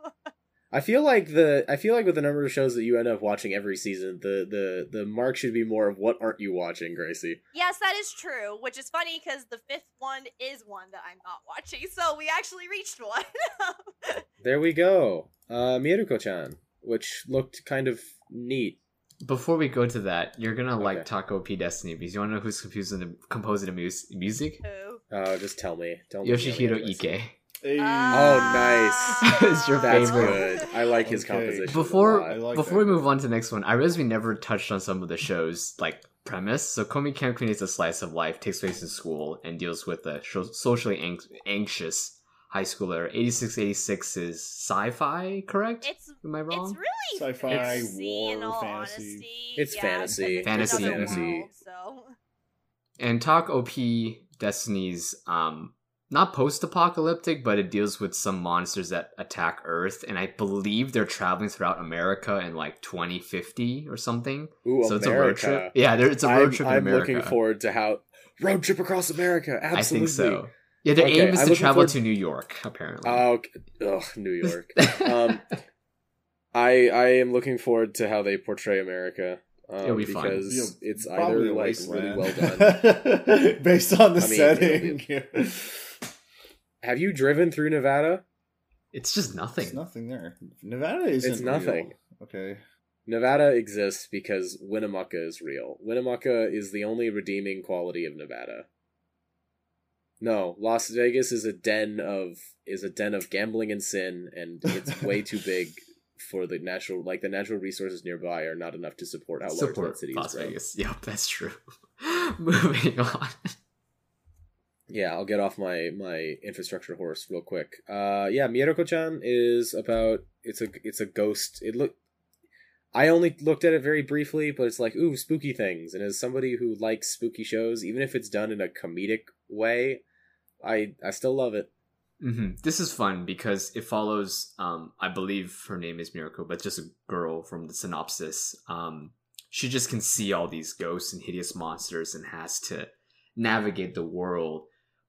I feel like the I feel like with the number of shows that you end up watching every season, the the the mark should be more of what aren't you watching, Gracie? yes, that is true, which is funny because the fifth one is one that I'm not watching. So we actually reached one. [LAUGHS] There we go. Uh Mieruko-chan, which looked kind of neat. before we go to that, you're gonna like Okay. Takt Op Destiny because you wanna know who's composing the composing the mus- music? Who? Uh just tell me. Tell me. Yoshihiro me. Ike. Hey. Oh, nice. [LAUGHS] It's your That's favorite. good. I like his Okay. composition. Before like before we move on to the next one, I realize we never touched on some of the show's like premise. So Komi Can't Communicate is a slice of life, takes place in school, and deals with a socially ang- anxious high schooler. 86, 86 is sci-fi, correct? It's Am I wrong? it's really Sci-fi, fantasy in war, fantasy. honesty. It's Yeah, fantasy. it's Fantasy, fantasy. world, so and Takt OP Destiny's um not post-apocalyptic, but it deals with some monsters that attack Earth, and I believe they're traveling throughout America in like 2050 or something. Ooh, so it's a road trip. Yeah, there, it's a road I'm, trip I'm America. looking forward to how road trip across America. Absolutely. I think so. Yeah, their Okay, aim is I'm to travel forward- to New York, apparently. Oh, okay. ugh, New York. [LAUGHS] um, I I am looking forward to how they portray America. Um, It'll be fun. because Yeah, it's Probably either a like really well done. [LAUGHS] based on the I mean, setting. [LAUGHS] Have you driven through Nevada? it's just nothing. There's nothing there. Nevada isn't. It's nothing. real. Okay. Nevada exists because Winnemucca is real. Winnemucca is the only redeeming quality of Nevada. No, Las Vegas is a den of is a den of gambling and sin, and it's way too big [LAUGHS] for the natural like the natural resources nearby are not enough to support how large Support that city Las is. Vegas. [LAUGHS] Yep, that's true. [LAUGHS] Moving on. Yeah, I'll get off my my infrastructure horse real quick. Uh, yeah, Mieruko-chan is about it's a it's a ghost. It look. I only looked at it very briefly, but it's like ooh spooky things. And as somebody who likes spooky shows, even if it's done in a comedic way, I I still love it. Hmm This is fun because it follows. Um, I believe her name is Miracle, but just a girl from the synopsis. Um, she just can see all these ghosts and hideous monsters and has to navigate the world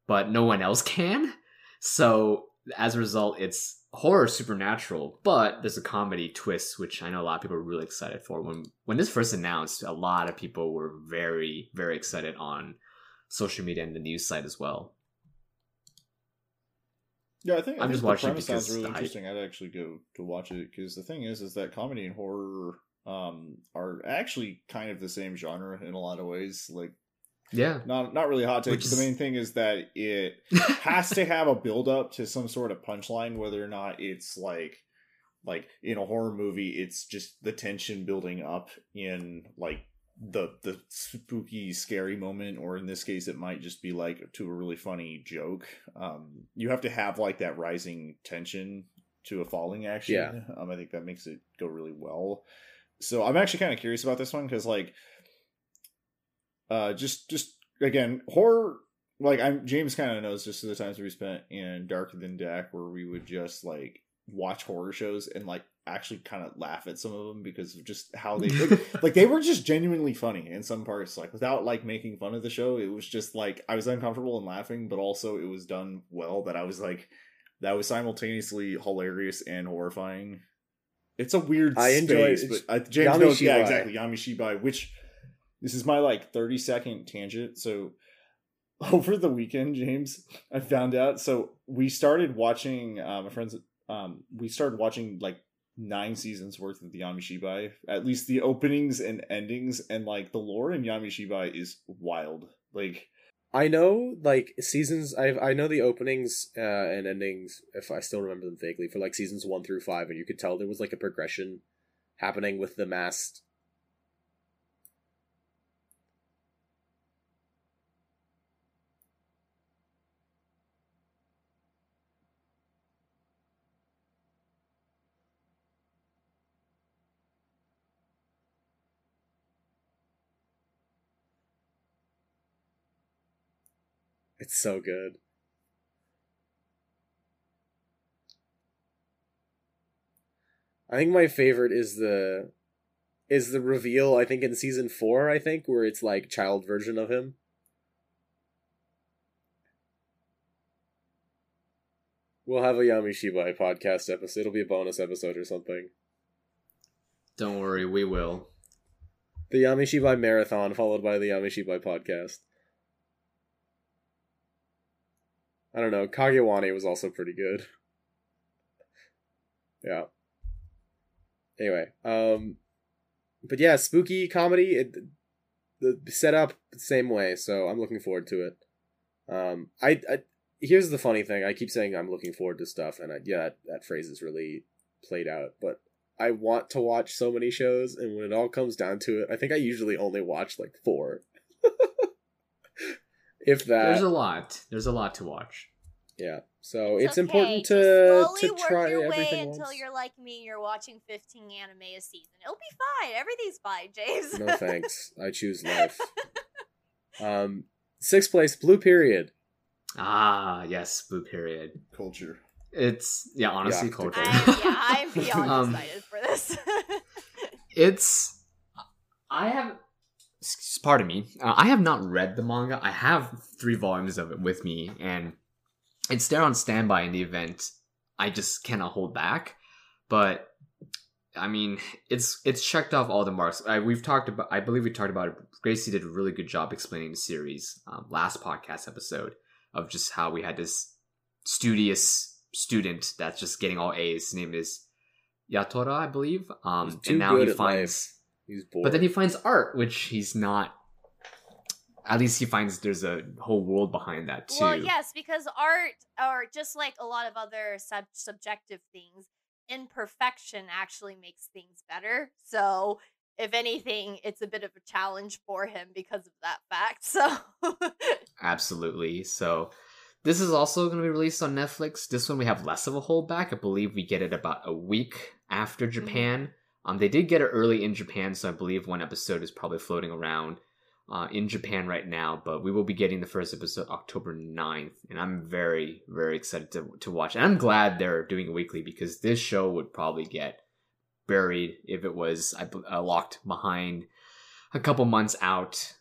but no one else [LAUGHS] can. So as a result, it's horror supernatural, but there's a comedy twist, which I know a lot of people are really excited for. When when this first announced, a lot of people were very, very excited on social media and the news site as well. Yeah, I think I I'm think just watching it sounds really hype. interesting. I'd actually go to watch it because the thing is, is that comedy and horror um are actually kind of the same genre in a lot of ways. Like Yeah. not not really hot take. But the main thing is that it [LAUGHS] has to have a build up to some sort of punchline, whether or not it's like like in a horror movie, it's just the tension building up in like the the spooky scary moment or in this case it might just be like to a really funny joke um you have to have like that rising tension to a falling action Yeah. um i think that makes it go really well so i'm actually kind of curious about this one because like uh just just again horror like i'm james kind of knows just the times we spent in darker than dak where we would just like watch horror shows and like actually kind of laugh at some of them because of just how they [LAUGHS] like, like they were just genuinely funny in some parts like without like making fun of the show. It was just like i was uncomfortable and laughing but also it was done well that i was like that was simultaneously hilarious and horrifying. It's a weird I enjoy- but I, james Yami knows yeah exactly yami shibai which this is my like 30 second tangent so [LAUGHS] over the weekend james i found out so we started watching uh, my friends um we started watching like nine seasons worth of the Yami Shibai. At least the openings and endings and like the lore in Yami Shibai is wild. Like I know like seasons. I I know the openings uh, and endings, if I still remember them vaguely, for like seasons one through five, and you could tell there was like a progression happening with the masked. It's so good. I think my favorite is the is the reveal I think in season 4 I think where it's like child version of him. We'll have a Yami Shibai podcast episode. It'll be a bonus episode or something. Don't worry, we will. The Yami Shibai marathon followed by the Yami Shibai podcast. I don't know. Kagewani was also pretty good. [LAUGHS] Yeah. Anyway, um, but yeah, spooky comedy. It, the setup same way, so I'm looking forward to it. Um, I, I here's the funny thing. I keep saying I'm looking forward to stuff, and I, yeah, that, that phrase is really played out. But I want to watch so many shows, and when it all comes down to it, I think I usually only watch like four, if that. There's a lot. There's a lot to watch. Yeah. So it's, okay, important just to slowly to work try your way everything until you're like me and you're watching 15 anime a season. It'll be fine. Everything's fine, James. No thanks. [LAUGHS] I choose life. Um, sixth place, Blue Period. Ah, yes, Blue Period. culture. It's yeah, honestly, Yeah, culture. I'm, yeah, I'm [LAUGHS] beyond Um, excited for this. [LAUGHS] it's I have s- pardon me. Uh, I have not read the manga. I have three volumes of it with me, and it's there on standby in the event. I just cannot hold back. But I mean, it's it's checked off all the marks. I, we've talked about. I believe we talked about it. Gracie did a really good job explaining the series um, last podcast episode of just how we had this studious student that's just getting all A's. His name is Yatora, I believe. Um, and now he finds. life. He's bored. But then he finds art, which he's not. At least he finds there's a whole world behind that too. well, yes, because art, or just like a lot of other sub- subjective things, imperfection actually makes things better. So, if anything, it's a bit of a challenge for him because of that fact. [LAUGHS] So, Absolutely. So this is also going to be released on Netflix. This one we have less of a holdback. I believe we get it about a week after mm-hmm. Japan. Um, they did get it early in Japan, so I believe one episode is probably floating around uh, in Japan right now. But we will be getting the first episode October 9th, and I'm very, very excited to, to watch. And I'm glad they're doing it weekly because this show would probably get buried if it was uh, locked behind a couple months out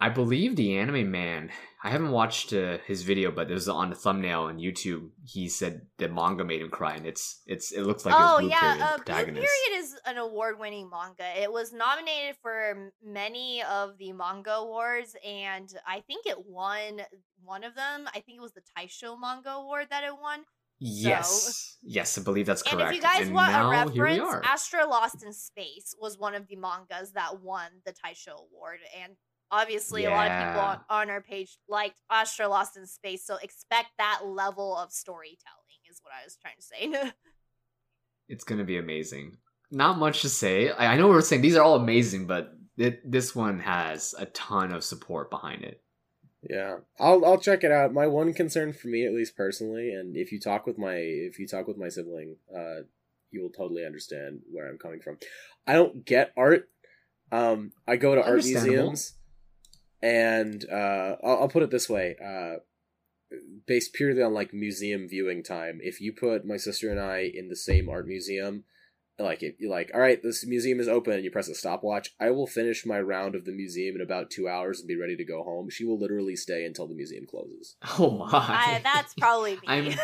I believe the anime man. I haven't watched uh, his video, but it was on the thumbnail on YouTube. He said the manga made him cry, and it's it's it looks like oh Blue yeah, Period uh, Blue. Period is an award-winning manga. It was nominated for many of the manga awards, and I think it won one of them. I think it was the Taisho Manga Award that it won. Yes, yes, I believe that's correct. And if you guys And want a reference, Astra Lost in Space was one of the mangas that won the Taisho Award, and obviously a lot of people on, on our page liked Astra Lost in Space, so expect that level of storytelling is what I was trying to say. [LAUGHS] It's gonna be amazing. Not much to say. I, I know we're saying these are all amazing, but it, this one has a ton of support behind it. Yeah, I'll I'll check it out. My one concern for me, at least personally, and if you talk with my if you talk with my sibling, uh, you will totally understand where I'm coming from. I don't get art. Um, I go to art museums, and uh, I'll, I'll put it this way: uh, based purely on like museum viewing time. If you put my sister and I in the same art museum, like if you're like, all right, this museum is open, and you press a stopwatch, I will finish my round of the museum in about two hours and be ready to go home. She will literally stay until the museum closes. [LAUGHS] Oh my! I, that's probably me. I'm- [LAUGHS]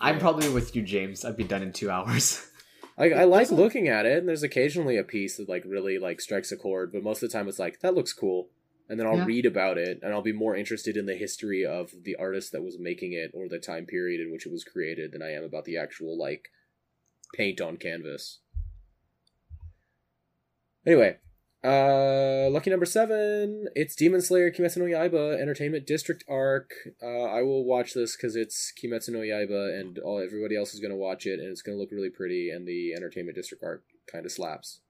I'm probably with you, James. I'd be done in two hours. [LAUGHS] Like I like looking at it, and there's occasionally a piece that like really like strikes a chord, but most of the time it's like that looks cool, and then I'll Yeah. read about it, and I'll be more interested in the history of the artist that was making it or the time period in which it was created than I am about the actual like paint on canvas. Anyway, uh, lucky number seven. It's Demon Slayer Kimetsu no Yaiba Entertainment District arc. Uh, I will watch this because it's Kimetsu no Yaiba, and all everybody else is gonna watch it, and it's gonna look really pretty, and the Entertainment District arc kind of slaps.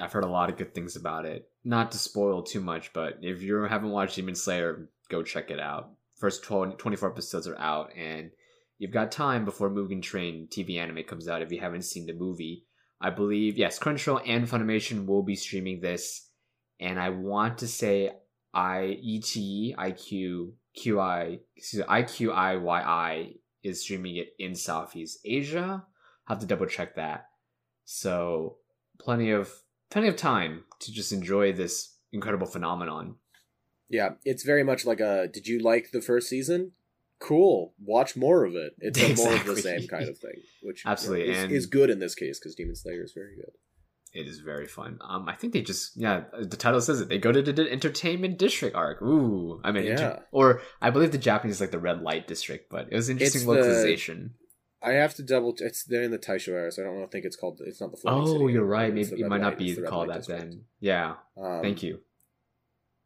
I've heard a lot of good things about it. Not to spoil too much, but if you haven't watched Demon Slayer, go check it out. First 12, 24 episodes are out, and you've got time before Mugen Train TV anime comes out if you haven't seen the movie. I believe, yes, Crunchyroll and Funimation will be streaming this, and I want to say I ET IQ QI excuse IQIYI is streaming it in Southeast Asia. have to double check that. So plenty of plenty of time to just enjoy this incredible phenomenon. Yeah, it's very much like a. Did you like the first season? Cool. Watch more of it. It's a more of the same kind of thing, which you know, Absolutely, is, is good in this case because Demon Slayer is very good. It is very fun. Um, I think they just yeah, the title says it. They go to the entertainment district arc. Ooh, I mean, inter- Yeah. or I believe the Japanese is like the red light district, but it was interesting It's the- localization. I have to double. It's they're in the Taisho era, so I don't think it's called. It's not the. Floating Oh, City you're right. Maybe it might not be the called that District. then. Yeah. Um, Thank you.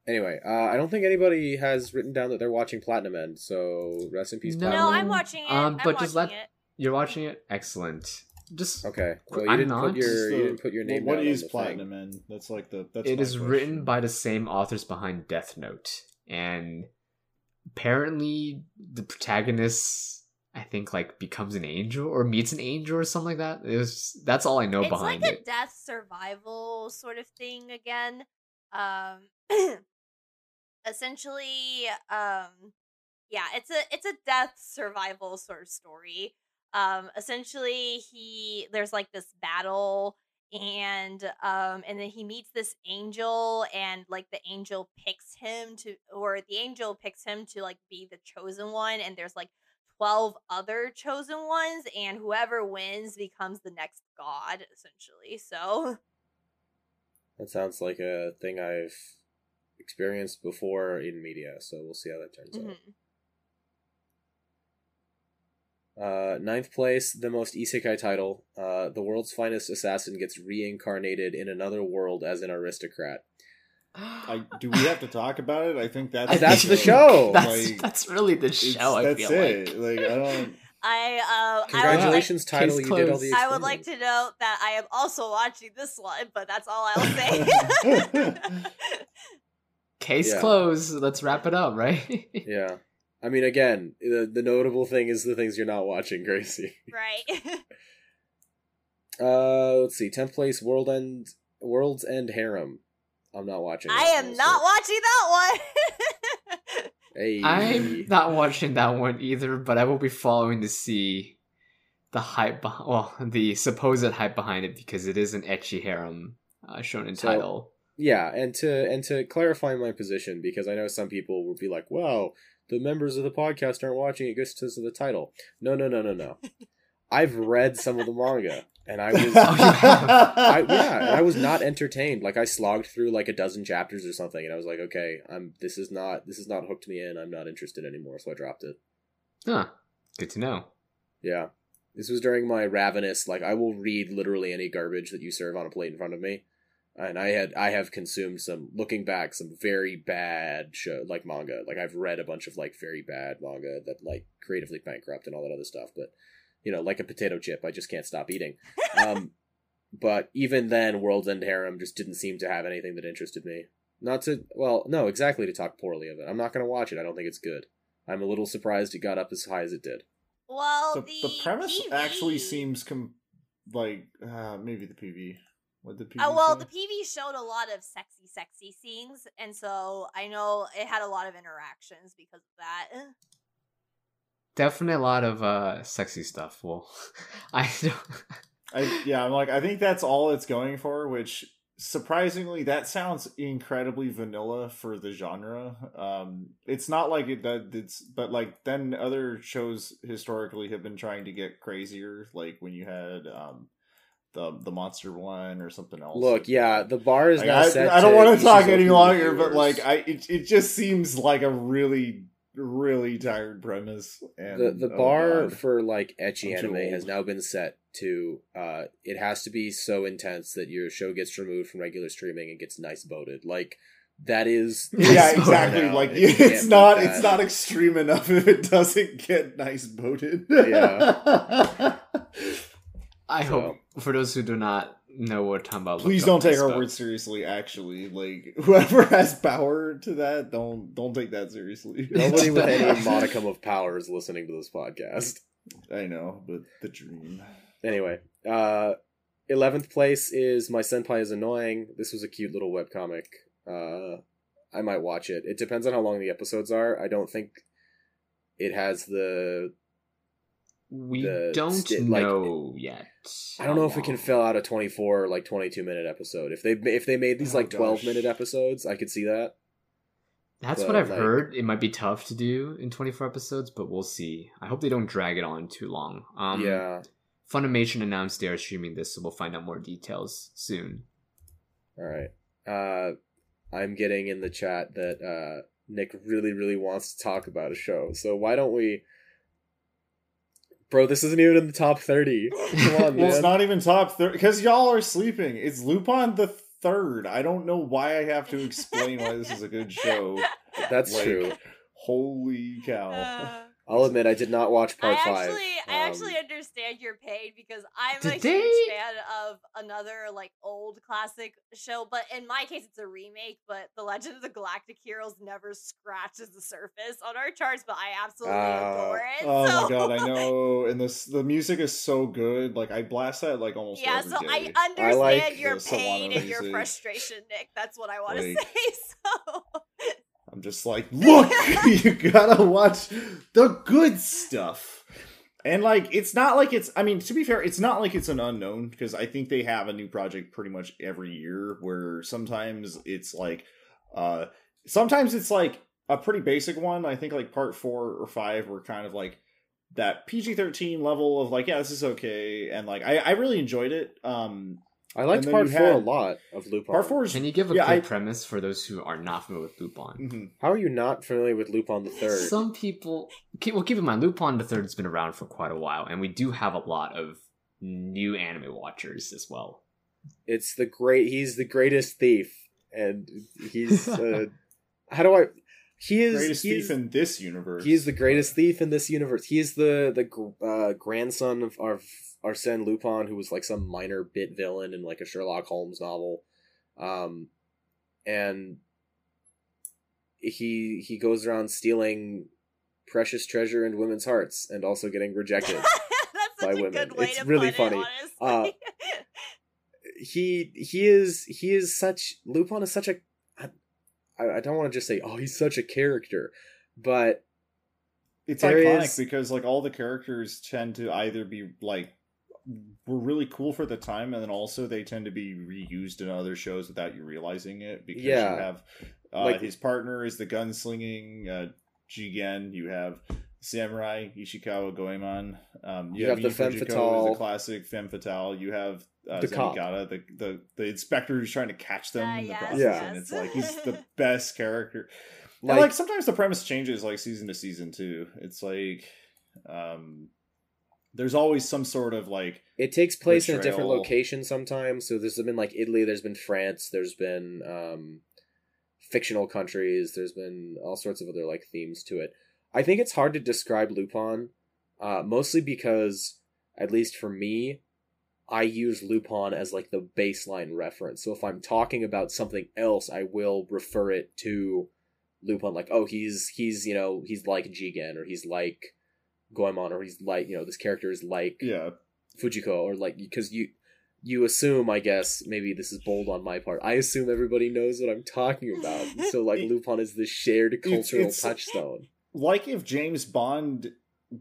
Anyway, uh, I don't think anybody has written down that they're watching Platinum End, so rest in peace, No. Platinum. no, I'm watching it. um, I'm but just watching let- it. You're watching it. Excellent. Just Okay, well you I'm didn't not. put your So, you didn't put your name. What down is on the Platinum End? That's like the. That's it my is written by the same authors behind Death Note, and apparently the protagonist, I think, like becomes an angel or meets an angel or something like that. It was that's all I know it's behind like it. a death survival sort of thing again. Um [CLEARS THROAT] essentially um yeah, it's a it's a death survival sort of story. Um essentially he there's like this battle and um and then he meets this angel and like the angel picks him to or the angel picks him to like be the chosen one and there's like 12 other chosen ones and whoever wins becomes the next god essentially so That sounds like a thing I've experienced before in media, so we'll see how that turns mhm. out. Uh, ninth place, the most isekai title. Uh, the world's finest assassin gets reincarnated in another world as an aristocrat. I, [GASPS] do we have to talk about it? I think that's I That's think the show! That's Like, that's really the show. I that's feel it. like. Like I don't. [LAUGHS] i uh I would, like, Congratulations, title! You did all the. I would like to note that I am also watching this one, but that's all I'll [LAUGHS] say. [LAUGHS] Case Yeah. closed. Let's wrap it up, right? [LAUGHS] Yeah, I mean, again, the the notable thing is the things you're not watching, [LAUGHS] Gracie. right. [LAUGHS] Uh, let's see, tenth place, World End, World's End Harem. I'm not watching. I am so- not watching that one. Hey, I'm not watching that one either, but I will be following to see the hype. Beh- well, the supposed hype behind it because it is an ecchi harem uh, in So- title. Yeah, and to and to clarify my position because I know some people will be like, "Well, the members of the podcast aren't watching it just because of the title." No, no, no, no, no. [LAUGHS] I've read some of the manga, and I was. [LAUGHS] Oh, I, yeah, and I was not entertained. Like I slogged through like a dozen chapters or something, and I was like, "Okay, I'm this is not this is not hooked me in. I'm not interested anymore." So I dropped it. Huh. Good to know. Yeah. This was during my ravenous, like I will read literally any garbage that you serve on a plate in front of me. And I had I have consumed some looking back, some very bad show like manga. Like I've read a bunch of like very bad manga that like creatively bankrupt and all that other stuff, but you know, like a potato chip, I just can't stop eating. [LAUGHS] Um but even then World's End Harem just didn't seem to have anything that interested me. Not to well, no, exactly to talk poorly of it. I'm not gonna watch it. I don't think it's good. I'm a little surprised it got up as high as it did. Well, the, the, the premise PV actually seems com- like uh, maybe the PV. What did the PV? Uh, well, say? the PV showed a lot of sexy, sexy scenes, and so I know it had a lot of interactions because of that. Definitely a lot of uh sexy stuff. Well, [LAUGHS] I don't. [LAUGHS] I, yeah, I'm like I think that's all it's going for, which surprisingly that sounds incredibly vanilla for the genre. Um, it's not like it that it's, but like then other shows historically have been trying to get crazier, like when you had um the the monster one or something else. Look, yeah, the bar is Like, now I, set. I don't want to talk any longer, but like I, it, it just seems like a really, really tired premise. And the the oh bar God. for like ecchi anime has now been set to uh it has to be so intense that your show gets removed from regular streaming and gets nice voted. Like that is [LAUGHS] yeah, exactly. now, Like and it's not, it's not extreme enough if it doesn't get nice voted. Yeah. [LAUGHS] I So- hope for those who do not know what we're talking about. Please don't take this, our but- words seriously. Actually, like [LAUGHS] whoever has power to that, don't don't take that seriously. [LAUGHS] nobody with any [LAUGHS] modicum of power is listening to this podcast. I know, but the dream. Anyway, uh 11th place is My Senpai is Annoying. This was a cute little webcomic. Uh I might watch it. It depends on how long the episodes are. I don't think it has the We don't sti- like- know yet. I don't know if we can fill out a 24 or like 22 minute episode. If they if they made these Oh, like 12 gosh. minute episodes, I could see that. That's but, what I've like- heard. It might be tough to do in 24 episodes, but we'll see. I hope they don't drag it on too long. Um, yeah. Funimation announced they are streaming this, so we'll find out more details soon. All right. Uh I'm getting in the chat that uh Nick really really wants to talk about a show. So why don't we Bro, this isn't even in the top 30. Come on, [LAUGHS] Well, man. it's not even top thirty because y'all are sleeping. It's Lupin the third. I don't know why I have to explain why this is a good show. That's Like, true. Holy cow! Uh, I'll admit I did not watch part I 5. actually, I Um, actually understand your pain because I'm a huge they- fan of another like old classic show, but in my case, it's a remake. But The Legend of the Galactic Heroes never scratches the surface on our charts, but I absolutely Ah. adore it. Oh so- my god, I [LAUGHS] know. And this the music is so good. Like I blast that like almost Yeah, so day. I understand like your pain and your frustration, Nick. That's what I want to Like- say. [LAUGHS] So I'm just like, look, [LAUGHS] you gotta watch the good stuff. And like, it's not like it's. I mean, to be fair, it's not like it's an unknown because I think they have a new project pretty much every year. Where sometimes it's like, uh, sometimes it's like a pretty basic one. I think like part four or five were kind of like that PG thirteen level of like, yeah, this is okay, and like I, I really enjoyed it. Um, I liked part you 4 a lot of Lupin. part four is Can you give a Yeah, quick I- premise for those who are not familiar with Lupin? Mhm. How are you not familiar with Lupin the 3rd? Some people, keep, well, keep in mind, Lupin the Third has been around for quite a while, and we do have a lot of new anime watchers as well. It's the great. He's the greatest thief, and he's. [LAUGHS] Uh, how do I? He is. greatest he is- thief in this universe. He is the greatest thief in this universe. He is the the uh, grandson of our Arsène Lupin, who was like some minor bit villain in like a Sherlock Holmes novel, um, and he he goes around stealing precious treasure and women's hearts, and also getting rejected. [LAUGHS] that's by such a women. good way It's to really put funny. It, Uh, [LAUGHS] he he is he is such Lupin is such a I, I don't want to just say oh he's such a character, but It's iconic is- because like all the characters tend to either be like were really cool for the time, and then also they tend to be reused in other shows without you realizing it because Yeah. you have uh, Like- his partner is the gunslinging uh, Jigen. You have samurai Ishikawa Goemon. Um, You have the femme fatale. the classic femme fatale. You have uh, The cop. Zenigata, the, the the inspector who's trying to catch them Ah, in the yes, process, Yeah. and it's like he's the [LAUGHS] best character. Like, like sometimes the premise changes like season to season too. It's like um there's always some sort of like it takes place in a different location sometimes. So there's been like Italy, there's been France, there's been um, fictional countries, there's been all sorts of other like themes to it. I think it's hard to describe Lupin, uh, mostly because, at least for me, I use Lupin as like the baseline reference. So if I'm talking about something else, I will refer it to Lupin. Like, oh, he's he's you know he's like Jigen, or he's like Goemon, or he's like you know this character is like yeah. Fujiko or like because you you assume I guess maybe this is bold on my part. I assume everybody knows what I'm talking about. [LAUGHS] So like Lupin is the shared cultural it's- touchstone. Like if James Bond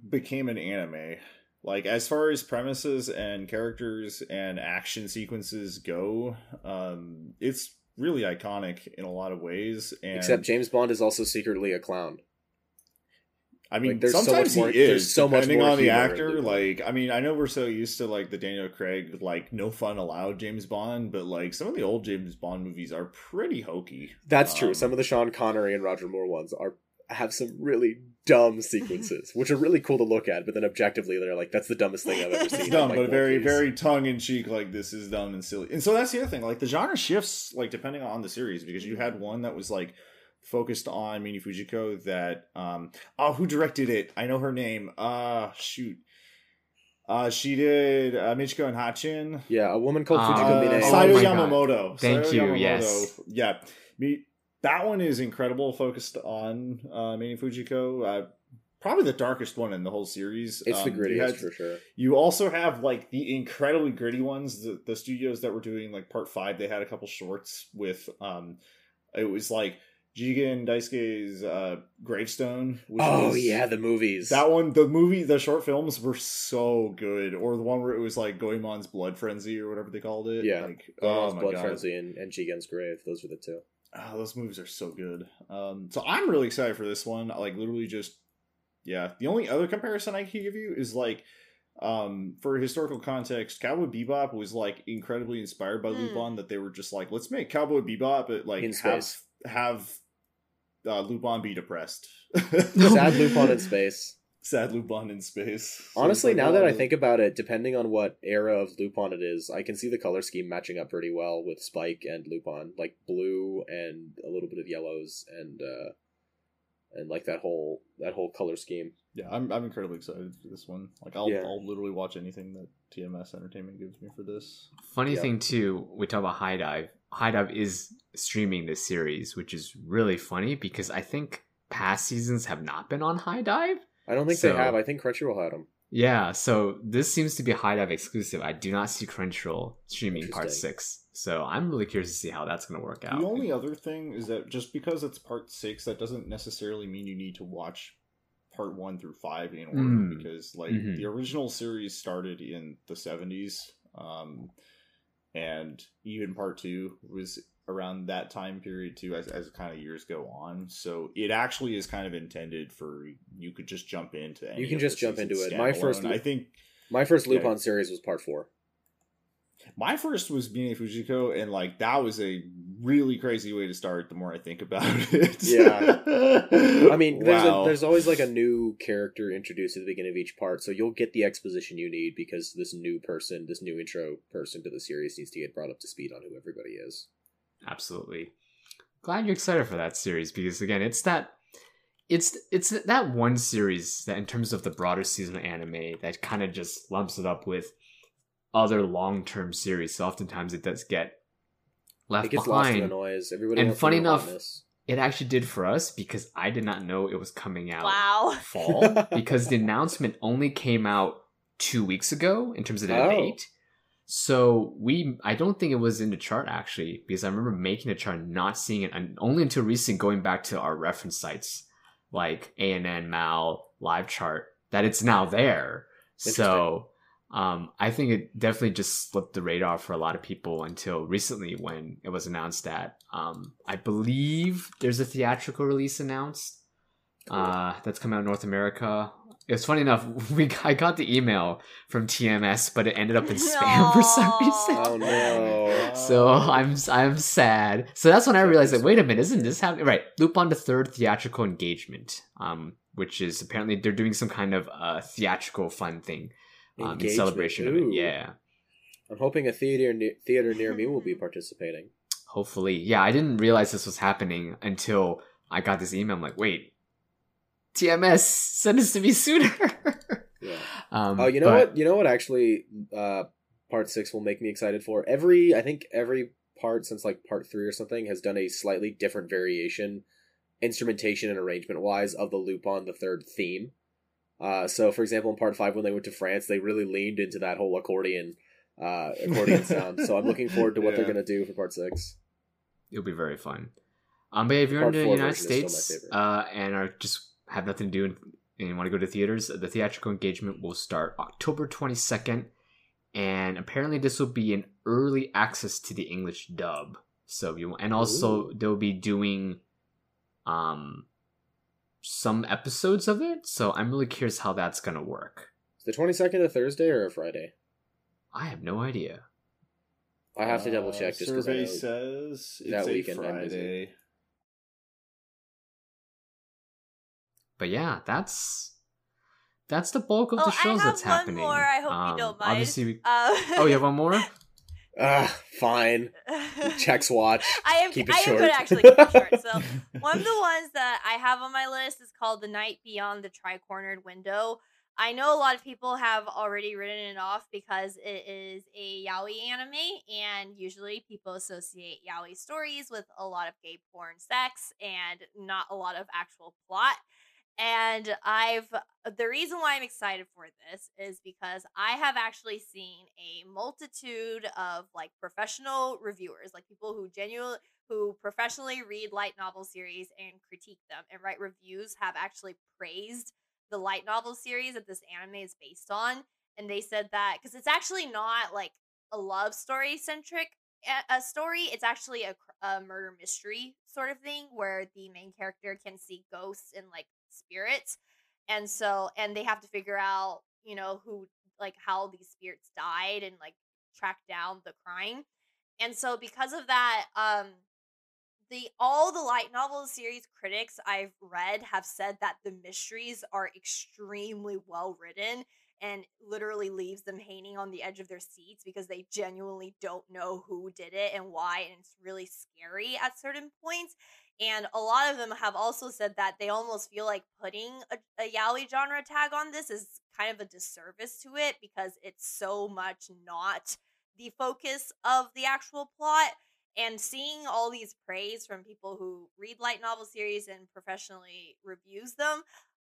became an anime. Like as far as premises and characters and action sequences go, um it's really iconic in a lot of ways and Except James Bond is also secretly a clown. I mean, Like, there's so sometimes much more- he is, so depending on the actor. Like, I mean, I know we're so used to like the Daniel Craig, like no fun allowed James Bond, but like some of the old James Bond movies are pretty hokey. That's true. Um, Some of the Sean Connery and Roger Moore ones are have some really dumb sequences, which are really cool to look at. But then objectively, they're like, "That's the dumbest thing I've ever seen." Dumb, like, but very, piece. very tongue in cheek. Like this is dumb and silly, and so that's the other thing. Like the genre shifts, like depending on the series, because you had one that was like focused on Mine Fujiko. That um, oh, who directed it? I know her name. Uh shoot. Uh, she did uh, Michiko and Hatchin. Yeah, a woman called Fujiko Uh, Mine. oh Sayo my God. Yamamoto. Thank Sayo you, Yamamoto. yes. Yeah. Me, that one is incredible, focused on uh, Mine Fujiko. Uh, probably the darkest one in the whole series. It's the Um, you grittiest had- for sure. You also have like the incredibly gritty ones. The, the studios that were doing like part five, they had a couple shorts with um, it was like Jigen Daisuke's uh, gravestone. Which Oh was- yeah, the movies. that one, the movie, the short films were so good. Or the one where it was like Goemon's Blood Frenzy or whatever they called it. Yeah. like Goemon's oh Blood god, Frenzy and, and Jigen's Grave. Those were the two. Oh, those movies are so good. Um, so I'm really excited for this one. Like literally just yeah. The only other comparison I can give you is like um for historical context, Cowboy Bebop was like incredibly inspired by Hmm. Lupin that they were just like, let's make Cowboy Bebop but like In have space. have uh, Lupin be depressed. Sad [LAUGHS] Lupin in space. Sad Lupin in space. [LAUGHS] So Honestly, like, now oh, that I think about it, depending on what era of Lupin it is, I can see the color scheme matching up pretty well with Spike and Lupin, like blue and a little bit of yellows and uh and like that whole that whole color scheme. Yeah, I'm I'm incredibly excited for this one. Like I'll Yeah. I'll literally watch anything that TMS Entertainment gives me for this. Funny Yeah. thing too, we talk about HIDIVE. High Dive is streaming this series, which is really funny because I think past seasons have not been on HIDIVE. I don't think So- they have. I think Crunchyroll had them. Yeah, so this seems to be a HIDIVE exclusive. I do not see Crunchyroll streaming part six, so I'm really curious to see how that's going to work out. The only other thing is that just because it's part six, that doesn't necessarily mean you need to watch part one through five in order Mm. because like Mhm. the original series started in the seventies, um, and even part two was around that time period too as, as kind of years go on so it actually is kind of intended for you could just jump into You can just jump into it. My first i think My first Yeah. Lupin series was part four. My first was Mine Fujiko, and like that was a really crazy way to start. The more I think about [LAUGHS] it, Yeah. [LAUGHS] I mean, there's Wow. a, there's always like a new character introduced at the beginning of each part, so you'll get the exposition you need because this new person, this new intro person to the series, needs to get brought up to speed on who everybody is. Absolutely. Glad you're excited for that series because again, it's that it's it's that one series that in terms of the broader season of anime that kind of just lumps it up with other long-term series. So oftentimes it does get left it gets lost in the behind. noise. Everybody And funny enough. It actually did for us because I did not know it was coming out Wow. fall [LAUGHS] because the announcement only came out two weeks ago in terms of the Oh. date. So we, I don't think it was in the chart actually because I remember making a chart, not seeing it, and only until recent going back to our reference sites like ANN, Mal, Live Chart that it's now there. So Um, I think it definitely just slipped the radar for a lot of people until recently when it was announced that um, I believe there's a theatrical release announced uh, that's coming out in North America. It's funny enough, [LAUGHS] we I got the email from TMS, but it ended up in spam for some [LAUGHS] reason. Oh no. So I'm I'm sad. So that's when I realized that wait a minute, isn't this happening? Right, Lupin the Third theatrical engagement, um, which is apparently they're doing some kind of uh, theatrical fun thing um, in Engagement. celebration of it. Yeah, I'm hoping a theater ne- theater near me will be participating. hopefully. Yeah, I didn't realize this was happening until I got this email. I'm like, wait, TMS, send this to me sooner. Yeah. [LAUGHS] um, Oh, you know but- what? You know what? Actually, uh, part six will make me excited for every. I think every part since like part three or something has done a slightly different variation, instrumentation and arrangement wise, of the Lupin the Third theme. Uh, so, for example, in part five, when they went to France, they really leaned into that whole accordion, uh, accordion [LAUGHS] sound. So, I'm looking forward to what they're gonna do for part six. it'll be very fun. Um, but if you're Part in the United version is still my States uh, and are just have nothing to do and, and you want to go to theaters, the theatrical engagement will start October 22nd, and apparently this will be an early access to the English dub. So you and also they'll be doing um some episodes of it. So I'm really curious how that's gonna work. Is the 22nd a Thursday or a Friday? I have no idea. I have to double Uh, check just because I know. says it's that a weekend I'm busy. Friday. But yeah, that's that's the bulk of Oh, the shows that's one happening. more. I hope you Um, don't mind. Obviously, we- Uh, [LAUGHS] oh, you have one more? [LAUGHS] Ah, fine. [LAUGHS] Checks watch. I am. Keep it I am short. going to actually keep it short. So one of the ones that I have on my list is called "The Night Beyond the Tri-Cornered Window." I know a lot of people have already written it off because it is a yaoi anime, and usually people associate yaoi stories with a lot of gay porn, sex, and not a lot of actual plot. And I've uh, the reason why I'm excited for this is because I have actually seen a multitude of like professional reviewers, like people who genuinely who professionally read light novel series and critique them and write reviews have actually praised the light novel series that this anime is based on and they said that because it's actually not like a love story centric a, a story it's actually a, a murder mystery sort of thing where the main character can see ghosts and like spirits and so and they have to figure out you know who like how these spirits died and like track down the crime and so because of that um the all the light novel series critics I've read have said that the mysteries are extremely well written and literally leaves them hanging on the edge of their seats because they genuinely don't know who did it and why and it's really scary at certain points and a lot of them have also said that they almost feel like putting a, a yaoi genre tag on this is kind of a disservice to it because it's so much not the focus of the actual plot. And seeing all these praise from people who read light novel series and professionally reviews them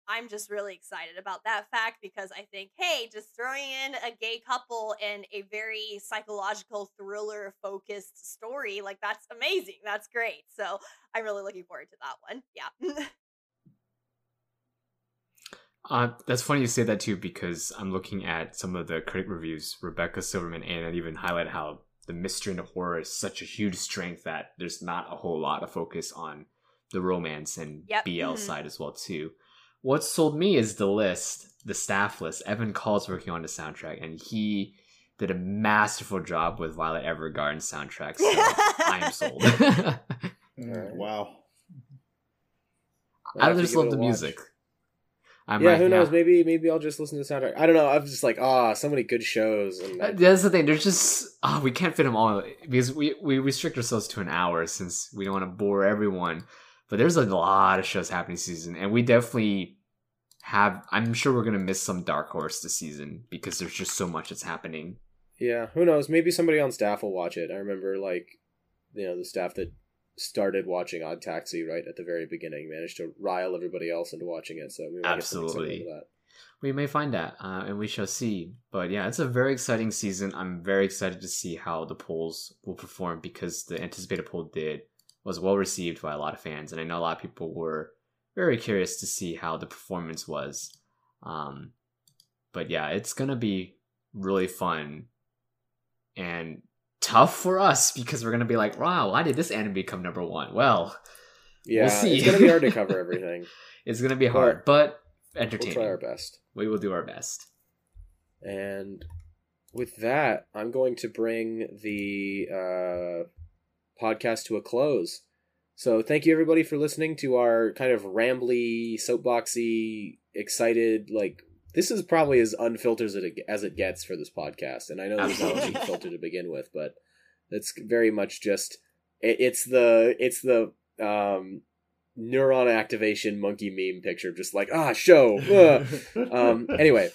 i'm just really excited about that fact because i think hey just throwing in a gay couple in a very psychological thriller focused story like that's amazing that's great so i'm really looking forward to that one yeah [LAUGHS] Uh, that's funny you say that too because I'm looking at some of the critic reviews. Rebecca Silverman and even highlight how the mystery and the horror is such a huge strength that there's not a whole lot of focus on the romance and Yep. BL Mhm. side as well too. What sold me is the list, the staff list. Evan Call's working on the soundtrack, and he did a masterful job with Violet Evergarden's soundtrack. So I am sold. [LAUGHS] Wow. I just love the watch. music. I yeah, might- who knows? Maybe maybe I'll just listen to the soundtrack. I don't know. I'm just like, ah, so many good shows. And Uh, That's the thing. There's just oh, we can't fit them all because we we restrict ourselves to an hour since we don't want to bore everyone. But there's a lot of shows happening this season, and we definitely have. I'm sure we're gonna miss some dark horse this season because there's just so much that's happening. yeah, who knows? Maybe somebody on staff will watch it. I remember like, you know, the staff that started watching Odd Taxi right at the very beginning managed to rile everybody else into watching it. So we might get some excitement Absolutely. We may find that, uh, and we shall see. But yeah, it's a very exciting season. I'm very excited to see how the polls will perform because the anticipated poll did was well received by a lot of fans, and I know a lot of people were very curious to see how the performance was. Um, but yeah, it's gonna be really fun and tough for us because we're gonna be like, wow, why did this anime become number one? Well, Yeah, see. it's gonna be hard to cover [LAUGHS] everything. it's gonna be hard, but we'll entertaining. try our best. we will do our best. And with that, I'm going to bring the uh, podcast to a close. So thank you everybody for listening to our kind of rambly, soapboxy, excited. Like this is probably as unfiltered as it as it gets for this podcast. And I know there's not a filter to begin with, but it's very much just it, it's the it's the um neuron activation monkey meme picture, just like ah show. ah." [LAUGHS] um, anyway,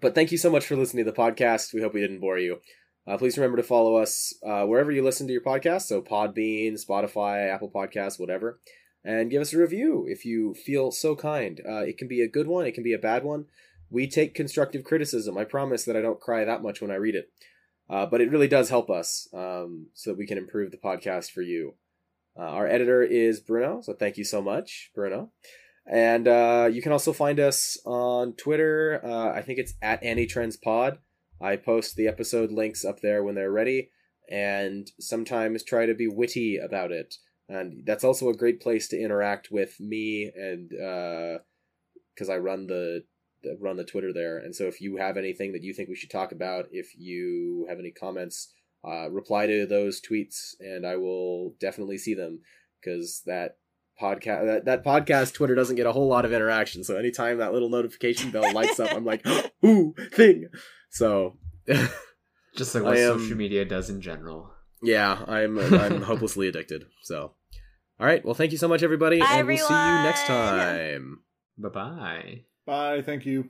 but thank you so much for listening to the podcast. We hope we didn't bore you. Uh, please remember to follow us uh, wherever you listen to your podcast. So Podbean, Spotify, Apple Podcasts, whatever. And give us a review if you feel so kind. Uh, it can be a good one, it can be a bad one. We take constructive criticism. I promise that I don't cry that much when I read it. Uh, but it really does help us um, so that we can improve the podcast for you. Uh, our editor is Bruno, so thank you so much, Bruno. And uh, you can also find us on Twitter. I think it's at AnyTrendsPod. I post the episode links up there when they're ready, and sometimes try to be witty about it. And that's also a great place to interact with me, and because I run the the- run the Twitter there. And so if you have anything that you think we should talk about, if you have any comments, uh, reply to those tweets, and I will definitely see them because that podcast that, that podcast Twitter doesn't get a whole lot of interaction. So anytime that little notification bell lights up, I'm like, [LAUGHS] ooh, thing. So [LAUGHS] Just like what am- social media does in general. yeah, I'm I'm [LAUGHS] hopelessly addicted. So all right, well, thank you so much, everybody, Bye, and we'll see you next time. Bye bye. Bye. Thank you.